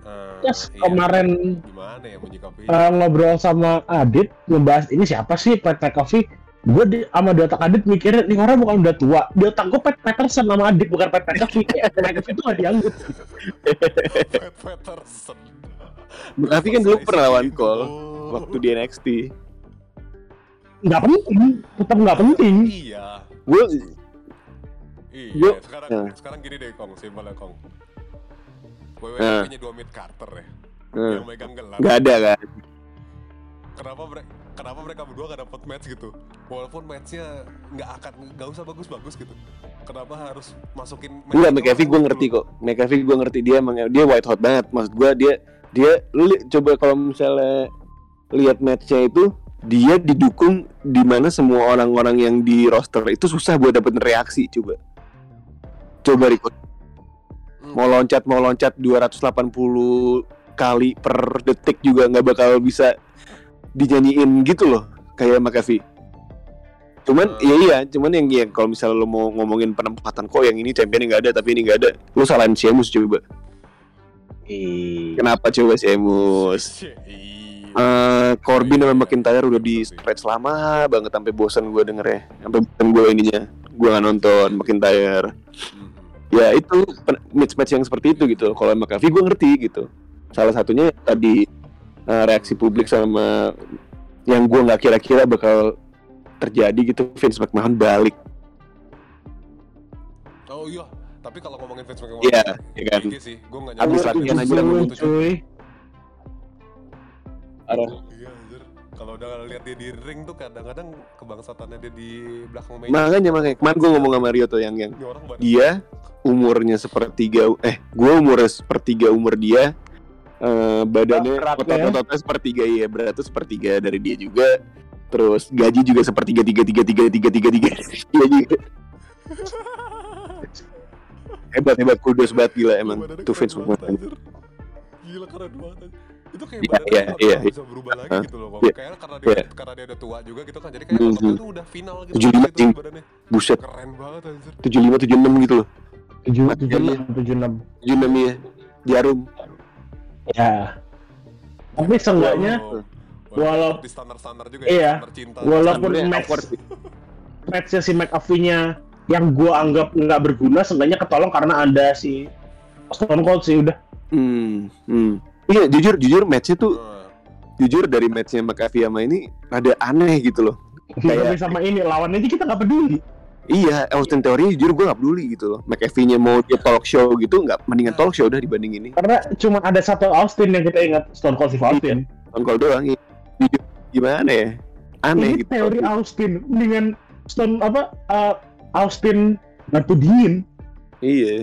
Eh,
Yes,
iya.
kemarin
Gimana ya menyikapi?
eh, ngobrol sama Adit ngebahas ini siapa sih Pat McAfee gue di sama di otak Adit mikirnya nih orang bukan udah tua di otak gue Pat Patterson nama Adit bukan Pat McAfee Kayak McAfee itu gak dianggap
Pat Patterson.
Tapi kan dulu pernah lawan. Cole waktu di NXT.
Nggak penting tetap nggak penting
Iya.
Gue
Iya,
Yuk.
sekarang
Nah.
sekarang gini deh Kong, simpel ya Kong. WWE
Nah.
punya dua mid Carter ya,
eh,
yang megang gelar.
nggak ada kan?
Kenapa mereka kenapa mereka berdua gak dapet match gitu? Walaupun matchnya nggak akan nggak usah bagus-bagus gitu. Kenapa harus masukin? match
Enggak, McAfee gue ngerti kok. McAfee gue ngerti dia emang dia white hot banget. Maksud gue dia dia lu li- coba kalau misalnya lihat matchnya itu dia didukung di mana semua orang-orang yang di roster itu susah buat dapet reaksi coba. Coba Riko
Hmm.
mau loncat mau loncat 280 kali per detik juga nggak bakal bisa dinyanyiin gitu loh kayak McAfee cuman iya iya cuman yang yang kalau misalnya lo mau ngomongin penempatan kok yang ini champion nggak ada tapi ini nggak ada lo salahin Sheamus coba. Kenapa coba Sheamus
Iya.
Eh, Corbin sama McIntyre udah di stretch lama banget sampai bosan gue denger ya sampai bosan gue ininya gue nggak nonton McIntyre
Mhm.
ya itu match match yang seperti itu gitu kalau McAfee gue ngerti gitu salah satunya tadi eh, reaksi publik sama yang gue nggak kira-kira bakal terjadi gitu Vince McMahon balik
Oh iya, tapi kalau ngomongin Vince McMahon,
Iya, iya kan.
GG sih, gue nggak
Abis
nyangka.
latihan aja
cuy.
Iya anjir, kalau udah lihat dia di ring tuh kadang-kadang kebangsatannya dia di belakang meja.
makanya makanya kemarin gue ngomong sama Rio tuh yang yang dia umurnya sepertiga eh gue umurnya sepertiga umur dia eh badannya
ya.
otot-ototnya sepertiga iya berat tuh sepertiga dari dia juga terus gaji juga sepertiga tiga tiga tiga tiga tiga tiga dia juga hebat hebat kudos banget gila emang tuh McMahon
anjir. Gila keren banget. Itu kayak
Iya,
badannya
iya,
nggak
iya,
bakal bisa berubah lagi gitu loh. Kok.
Iya.
Kayaknya karena dia
Iya.
karena dia udah tua juga gitu kan. Jadi kayak
Mhm.
ototnya tuh udah final gitu.
75
gitu badannya.
buset
Keren banget anjir.
tujuh lima tujuh enam gitu loh
tujuh
Mati
tujuh enam
aja.
tujuh enam
tujuh enam ya jarum
ya tapi seenggaknya
Walau-
walau-
di standar-standar juga
Iya.
ya, standar cinta.
walaupun match matchnya si McAfee-nya yang gua anggap nggak berguna seenggaknya ketolong karena ada si Stone Cold sih udah
hmm, hmm. Iya jujur jujur matchnya tuh
Nah,
jujur dari matchnya McAfee sama ini ada aneh gitu loh
tapi
Kayak-
sama ini lawan aja kita nggak peduli
Iya, Austin teori jujur gue gak peduli gitu loh. McAfee-nya mau dia talk show gitu, nggak mendingan talk show udah dibanding ini.
karena cuma ada satu Austin yang kita ingat Stone Cold Steve Austin
Stone Cold doang. iya. Jujur, gimana ya? Aneh
ini
gitu.
teori Austin dengan Stone apa uh, Austin batu dingin
Iya.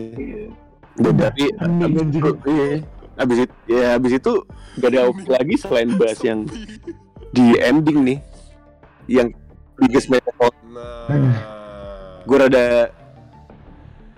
Dan itu, iya. Abis itu, ya abis itu gak ada opsi lagi selain bahas yang di ending nih, yang biggest match all.
Nah,
Gue rada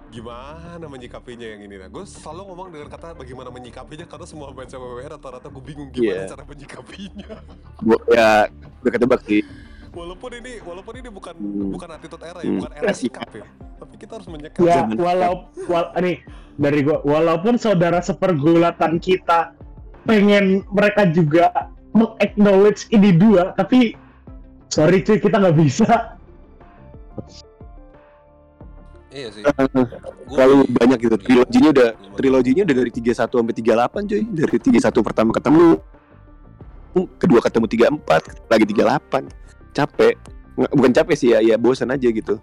gimana menyikapinya yang ini nah gue selalu ngomong dengan kata bagaimana menyikapinya karena semua match WWE rata-rata gue bingung gimana
Iya.
cara menyikapinya.
Gua, ya udah ketebak sih.
walaupun ini walaupun ini bukan
Hmm.
bukan attitude era ya
Hmm.
bukan era sikap ya. Tapi kita harus menyikapi.
Ya
Zaman-
walau wal, nih dari gua walaupun saudara sepergulatan kita pengen mereka juga acknowledge ini dua tapi sorry cuy kita nggak bisa
iya sih
Terlalu banyak gitu. Triloginya udah triloginya udah dari 31 sampai 38 cuy. Dari 31 pertama ketemu kedua ketemu 34, lagi 38. Capek. Nggak- bukan capek sih ya, ya bosan aja gitu.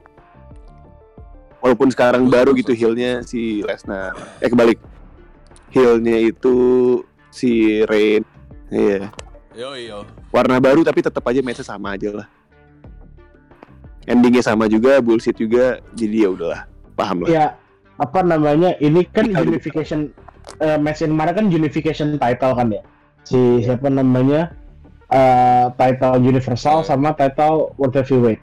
Walaupun sekarang baru gitu heelnya si Lesnar. Eh kebalik. Heelnya itu si Rain. Iya.
yo yo
Warna baru tapi tetap aja matchnya sama aja lah. Endingnya sama juga, bullshit juga. Jadi ya udahlah, paham lah.
ya apa namanya ini kan unification eh, match yang kemarin kan unification title kan ya si siapa namanya eh, title universal
Iya.
sama title world heavyweight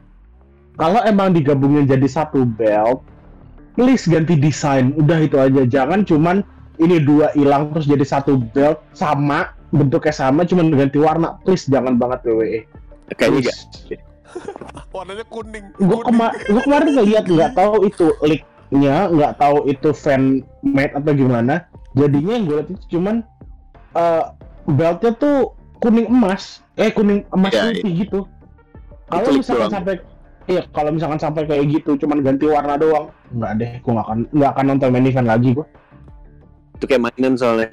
kalau emang digabungin jadi satu belt please ganti desain. Udah itu aja. Jangan cuman ini dua hilang terus jadi satu belt sama bentuknya sama cuman ganti warna. Please jangan banget WWE
Kayaknya
Please.
warnanya kuning.
Gue kema gua kemarin ngeliat nggak tahu itu leak-nya nggak tahu itu fan made atau gimana. Jadinya yang gue lihat itu cuman eh, beltnya tuh kuning emas. Eh kuning emas
Iya,
putih gitu. Kalau misalkan
doang.
sampai iya kalau misalkan sampai kayak gitu cuman ganti warna doang nggak deh gue nggak akan nggak akan nonton main event lagi gue
itu kayak mainan soalnya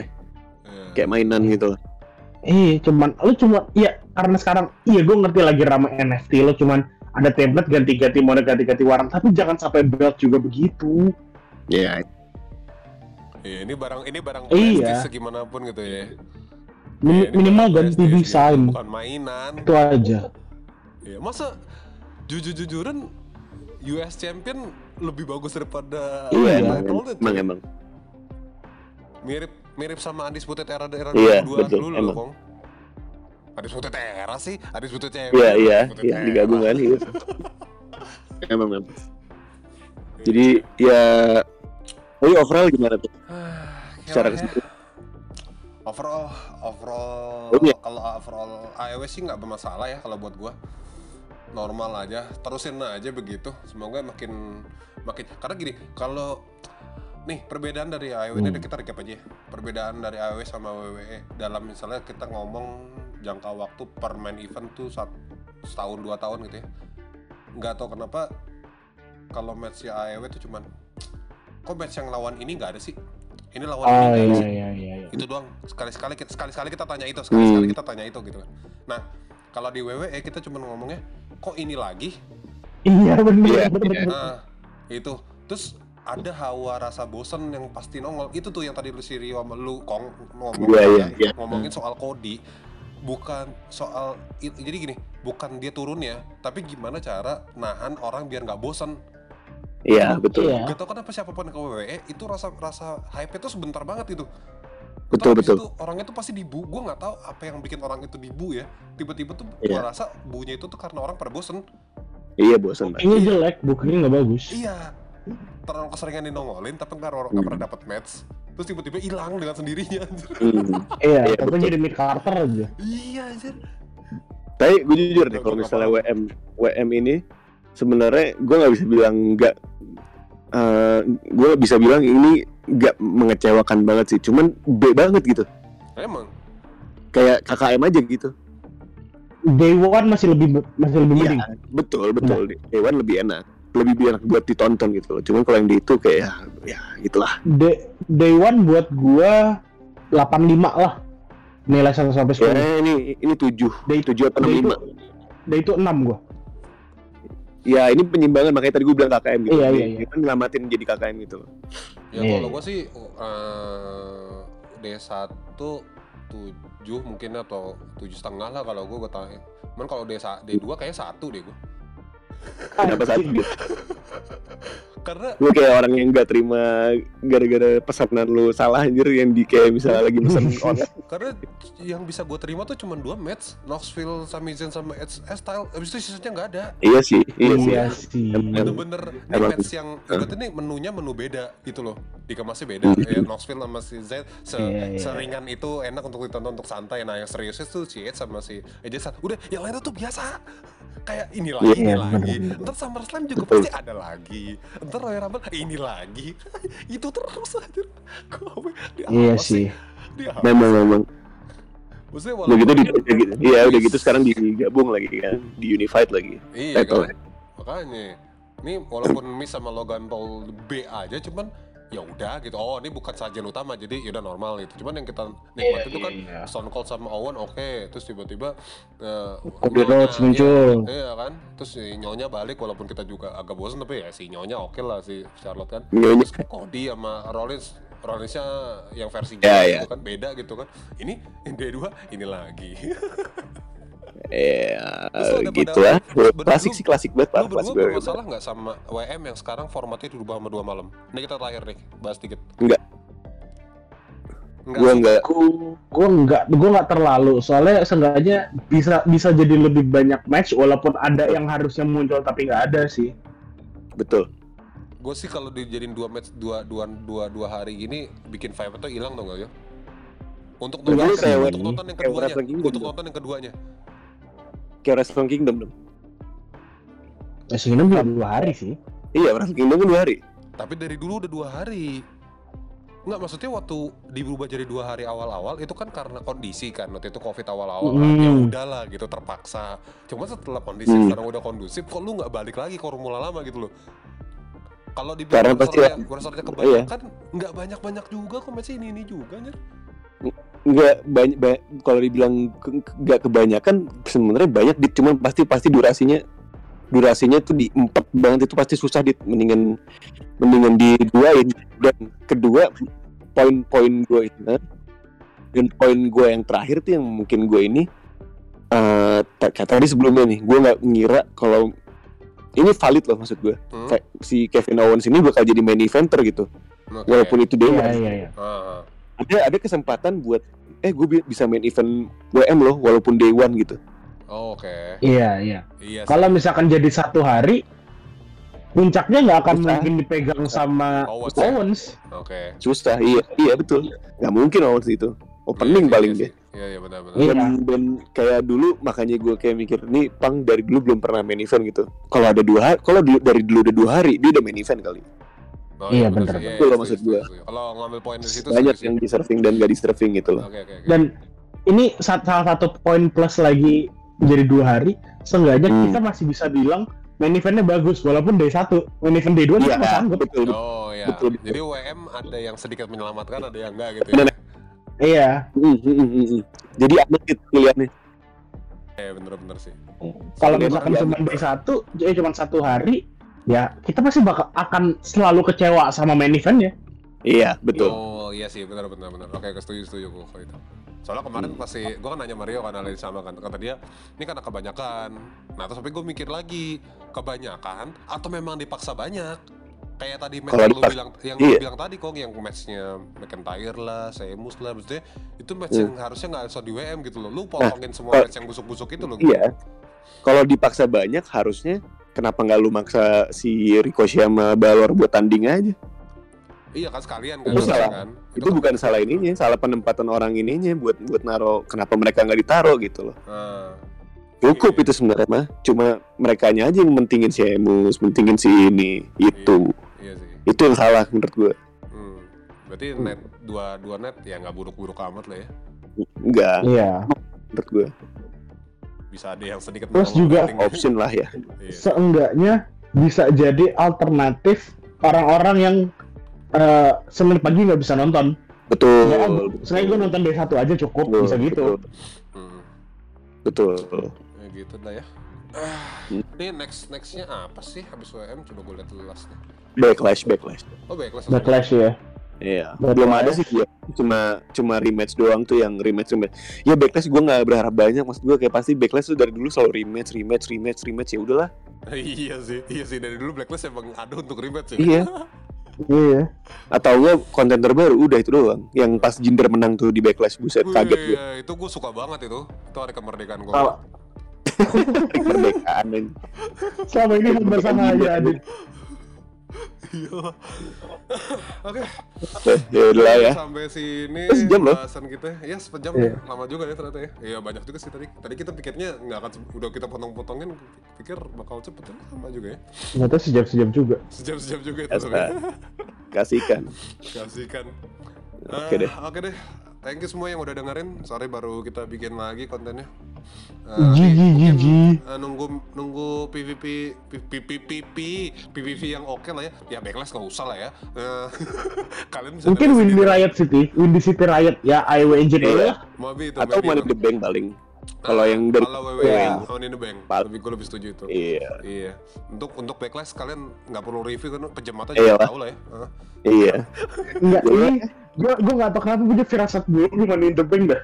Iya.
kayak mainan gitu
Iya, cuman lu cuma iya karena sekarang iya gue ngerti lagi ramai NFT lo cuman ada template ganti-ganti model ganti-ganti warna tapi jangan sampai belt juga begitu.
ya
Iya, ini barang ini barang
Iya.
segimanapun gitu ya
Min-
Iya, ini
minimal ganti desain
bukan mainan
itu aja.
Iya, masa jujur-jujuran US Champion lebih bagus daripada
Iya.
title-nya,
emang
cuy.
emang
mirip mirip sama Undisputed era era
Iya,
2002
betul,
dulu
emang.
loh, Kong. Adis Bututera sih, Adis Bututera.
Iya iya
Bututera.
iya digabung kan gitu. Emang memang. Jadi ya Tapi overall gimana tuh? Secara
ya?
keseluruhan.
overall overall
Oh, iya.
kalau overall iOS sih nggak bermasalah ya kalau buat gua normal aja terusin aja begitu semoga makin makin karena gini kalau nih perbedaan dari iOS ini
Hmm.
kita recap aja ya. perbedaan dari iOS sama WWE dalam misalnya kita ngomong jangka waktu per main event tuh sat- setahun dua tahun gitu ya nggak tahu kenapa kalau match ya iOS tuh cuman kok match yang lawan ini nggak ada sih ini lawan ini
Oh
ada
iya
sih
iya iya. iya.
itu doang sekali sekali kita sekali sekali kita tanya itu sekali sekali
Hmm.
kita tanya itu gitu kan nah kalau di WWE kita cuma ngomongnya kok ini lagi
Iya benar
Iya,
benar.
iya.
nah itu terus ada hawa rasa bosen yang pasti nongol itu tuh yang tadi lu si Rio sama lu kong ngomong
Iya, iya, iya.
ngomongin soal Cody bukan soal jadi gini bukan dia turunnya tapi gimana cara nahan orang biar nggak bosen
Iya betul.
Iya.
Gak tau kenapa siapa pun ke WWE itu rasa rasa hype itu sebentar banget itu.
Betul, betul.
Itu, orangnya tuh pasti dibu. Gue nggak tahu apa yang bikin orang itu dibu ya. Tiba-tiba tuh
Iya.
gue rasa bunya itu tuh karena orang pada bosen.
Iya bosan. Pak.
Ini jelek, bookingnya nggak bagus.
Iya. Terlalu keseringan dinongolin tapi nggak orang nggak
Hmm.
pernah dapat match. Terus tiba-tiba hilang dengan sendirinya. anjir.
Hmm.
Iya,
Iya,
tapi jadi mid Carter aja.
iya anjir.
Tapi gue jujur deh kalau misalnya WM WM ini sebenarnya gue nggak bisa bilang nggak gue bisa bilang ini nggak mengecewakan banget sih cuman B banget gitu
Emang.
kayak KKM aja gitu
Day One masih lebih masih lebih
Iya,
mending.
betul betul Dewan lebih enak lebih enak buat ditonton gitu loh cuman kalau yang di itu kayak ya, ya gitulah
Day, Day One buat gua 85 lah. Nilai 1 sampai 10.
ya ini ini tujuh
Day,
tujuh atau enam
day
lima
itu, day itu 6 gua.
Ya ini penyimbangan makanya tadi gue bilang KKM gitu
Iya, iya, iya.
kan ngelamatin jadi KKM gitu
Ya
Iya,
kalau
iya.
gue sih eh, D1 7 mungkin atau tujuh setengah lah kalau gue gue tanya. Cuman kalau D D2 kayaknya satu deh gue.
kenapa satu
Karena
lu kayak orang yang nggak terima gara-gara pesanan lu salah anjir yang di kayak misalnya lagi pesen online
karena yang bisa gue terima tuh cuma dua match, Knoxville, Sami Zayn sama Edge Edge Style. Abis itu sisanya nggak ada.
iya sih iya sih
Iya sih.
Bener-bener ini
Emang.
match yang ibaratnya nih menunya menu beda gitu loh. Dikemasnya beda.
Hmm.
ya, Knoxville sama si Zayn se
Iya, iya.
seringan itu enak untuk ditonton untuk santai. Nah yang seriusnya tuh si Edge sama si Styles. Udah yang lainnya tuh biasa. Kayak ini lagi,
Iya,
ini
iya,
lagi. Ntar SummerSlam juga pasti ada lagi. Ntar Royal Rumble ini lagi. itu terus aja. Gue
Iya sih.
Memang
sih?
memang
Maksudnya
udah gitu di gitu iya udah gitu sekarang digabung lagi kan di unified lagi
Iya kan? Makanya. Ini walaupun Miss sama Logan Paul B aja cuman ya udah gitu. Oh, ini bukan sajian utama jadi ya udah normal gitu. Cuman yang kita nikmati itu kan
iya.
Stone Cold sama Owen oke, terus tiba-tiba eh,
Cody Rhodes muncul.
Iya, iya kan? Terus si Nyonya balik walaupun kita juga agak bosan tapi ya si Nyonya oke lah si Charlotte kan.
Nyonya.
Terus Cody sama Rollins Rollinsnya yang versi
Ya,
gila
ya.
gitu kan beda gitu kan. Ini yang D2 ini lagi.
ya gitu lah klasik sih klasik banget pak klasik banget
bermasalah nggak sama WM yang sekarang formatnya dirubah sama dua malam? Ini kita terakhir nih, bahas dikit.
Enggak.
Enggak
gua
sih?
enggak
Gua gua nggak gua nggak terlalu soalnya seenggaknya bisa bisa jadi lebih banyak match walaupun ada yang harusnya muncul tapi nggak ada sih.
betul
Gue sih kalau dijadiin dua match dua dua dua dua hari gini bikin vibe itu hilang dong gak ya? Untuk nonton, untuk nonton yang keduanya, untuk
dong.
nonton yang keduanya.
Kayak Wrestle Kingdom dong
ini belum dua hari sih.
iya Wrestle Kingdom kan dua hari
Tapi dari dulu udah dua hari. Enggak, maksudnya waktu diberubah jadi dua hari awal-awal itu kan karena kondisi kan waktu itu covid awal-awal kan.
Hmm.
ya udahlah gitu terpaksa. Cuma setelah kondisi
Hmm.
sekarang udah kondusif, kok lu nggak balik lagi ke formula lama gitu loh. Kalau di
Karena pasti ya-
wrestlernya
iya.
kebanyakan nggak banyak-banyak juga kok masih ini ini juga anjir.
Nggak banyak, ba- kalau dibilang ke- ke- nggak kebanyakan sebenarnya banyak dit cuman pasti pasti durasinya durasinya tuh di empat banget itu pasti susah dit mendingan mendingan di duain dan kedua poin-poin gue itu dan poin gue yang terakhir tuh yang mungkin gue ini eh kayak tadi sebelumnya nih gue nggak ngira kalau ini valid loh maksud gue
Hmm?
Kayak si Kevin Owens ini bakal jadi main eventer gitu.
Oke.
walaupun itu dia
Iya iya
ada ada kesempatan buat eh gue bisa main event WM loh walaupun day one gitu
Oh, Oke.
Iya, iya.
Iya. sih.
Kalau misalkan jadi satu hari, puncaknya nggak akan
Susah.
mungkin dipegang sama
Owens ya?
Owens.
Oke.
susah iya iya betul nggak mungkin Owens itu opening
Iya,
paling
iya,
dia
Iya, iya benar-benar.
Iya.
dan, dan kayak dulu makanya gue kayak mikir nih Pang dari dulu belum pernah main event gitu kalau ada dua hari kalau dulu- dari dulu udah dua hari dia udah main event kali
Oh,
Iya,
benar
bener.
sih.
Itu loh maksud
setuju,
gua.
setuju. Kalau ngambil poin dari situ
banyak yang di surfing dan gak di surfing gitu loh
Oke, oke, oke.
Dan ini sa- salah satu poin plus lagi jadi dua hari, seenggaknya
Hmm.
kita masih bisa bilang main eventnya bagus walaupun day satu, main event day dua
iya
kita masih sanggup.
betul betul.
Oh ya.
Betul, betul.
Jadi WM ada yang sedikit menyelamatkan, ada yang enggak gitu ya.
Iya.
Mm, mm, mm, mm. jadi aman gitu pilihannya
Iya, bener-bener sih.
Kalau misalkan cuma day satu, eh cuma satu hari, ya kita pasti bakal akan selalu kecewa sama main eventnya.
iya betul
Oh iya sih, benar-benar benar. Oke, gue setuju setuju gue kalau itu. Soalnya kemarin
Hmm.
pasti gue kan nanya Mario kan yang sama kan kata dia ini karena kebanyakan. Nah terus tapi gue mikir lagi kebanyakan atau memang dipaksa banyak. Kayak tadi match
Kalau
yang lu bilang yang
iya.
lu bilang tadi kok yang matchnya McIntyre lah, Seamus lah, maksudnya itu match
Hmm.
yang harusnya nggak harus di WM gitu loh. Lu potongin semua
kalau-
match yang busuk-busuk itu loh.
iya kalau dipaksa banyak harusnya kenapa nggak lu maksa si Ricochet sama Balor buat tanding aja
Iya kan sekalian kan.
Itu salah.
kan.
itu bukan salah ininya salah penempatan orang ininya buat buat naro kenapa mereka nggak ditaro gitu loh
Nah,
cukup
Iya.
itu sebenarnya mah cuma mereka aja yang mentingin si Emus mentingin si ini itu
iya sih.
itu yang salah menurut gue
Hmm. Berarti net dua dua net ya nggak buruk-buruk amat lah ya.
enggak
Iya.
menurut gue
Bisa ada yang sedikit
Terus
menolong
juga
option lah ya
Iya.
Seenggaknya bisa jadi alternatif orang-orang yang eh Senin pagi nggak bisa nonton.
betul
Ya, Selain gue nonton day satu aja cukup,
betul,
bisa gitu.
betul,
Hmm.
betul.
Ya gitu dah ya. Ah,
Hmm.
Ini next nextnya apa sih habis WM? Coba gue lihat dulu last nih.
backlash backlash
Oh baiklah.
Backlash ya.
Iya,
Backlash.
belum ada sih dia. Cuma cuma rematch doang tuh yang rematch rematch. Ya backlash gue nggak berharap banyak, maksud gue kayak pasti backlash tuh dari dulu selalu rematch rematch rematch rematch ya udahlah.
iya sih, iya sih dari dulu Blacklist emang ada untuk rematch ya.
Iya.
Iya.
Atau gue konten terbaru udah itu doang. Yang pas Jinder menang tuh di backlash buset
Wih,
kaget gue.
Itu gue suka banget itu. Itu hari kemerdekaan gue.
Kalau
Kemerdekaan
selama ini hamba sama aja Adit.
Iya. Oke.
Ya udahlah ya.
Sampai sini
Eh, sejam loh.
bahasan kita. Ya sejam
Iya.
lama juga ya ternyata ya. Iya banyak juga sih tadi. Tadi kita pikirnya nggak akan udah kita potong-potongin pikir bakal cepet ya sama juga ya.
Ternyata sejam-sejam juga.
Sejam-sejam juga itu.
Kasihkan.
Kasihkan.
Oke
Eh,
deh.
Oke deh. Thank you semua yang udah dengerin. Sorry baru kita bikin lagi kontennya. Eh,
Gigi
mungkin,
gigi.
nunggu nunggu PVP PVP PVP yang oke lah ya. Ya backlash nggak usah lah ya. Eh, kalian bisa
Mungkin Windy. Riot City, Windy City Riot ya IW Engine
Iya.
ya.
Maybe itu.
Atau Money the Bank paling. Kalau
Ah,
yang dari
kalau WWE
Iya.
Money in the Bank.
Pal-
Lebih gue lebih setuju itu.
Iya.
Iya. Untuk untuk backlash kalian nggak perlu review kan pejem mata
Iya
tahu lah ya.
Iya.
Enggak,
Iya.
ini gua gua nggak tahu kenapa punya firasat gue gimana in the bank dah.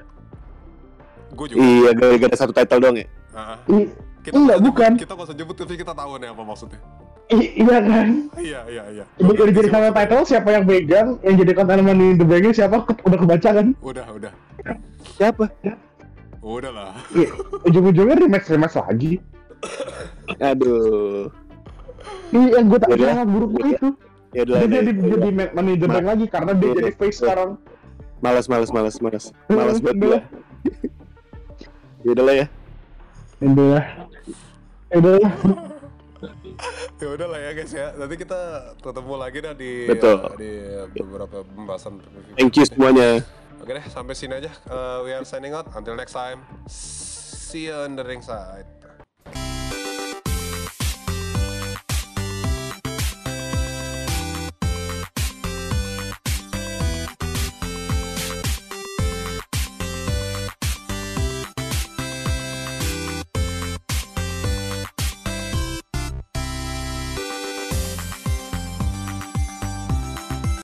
Gue juga.
Iya, gara-gara satu title doang ya.
Ah,
I-
kita
Enggak, bukan.
Kita nggak usah nyebut tapi kita tahu nih apa maksudnya.
i- iya kan?
Iya iya iya.
Udah udah jadi sama title siapa yang pegang, yang jadi konten money in the bank siapa ke- udah kebaca kan?
Udah udah.
Siapa?
Udah lah.
Iya, ujung-ujungnya rematch lagi.
Aduh.
Ini yang gue tak
Yaudah.
sangat buruk
Yaudah.
itu.
Ya udah.
Dia
ya
jadi
udah.
jadi money in the bank lagi karena dia jadi face sekarang.
Malas, malas, malas, malas. Malas buat Ya udah lah ya.
Udah. Udah.
ya udah lah ya guys ya. Nanti kita ketemu lagi dah di
Betul.
di beberapa pembahasan.
Thank you semuanya.
Oke deh, sampai sini aja. Uh, we are signing out. Until next time. See you on the ringside.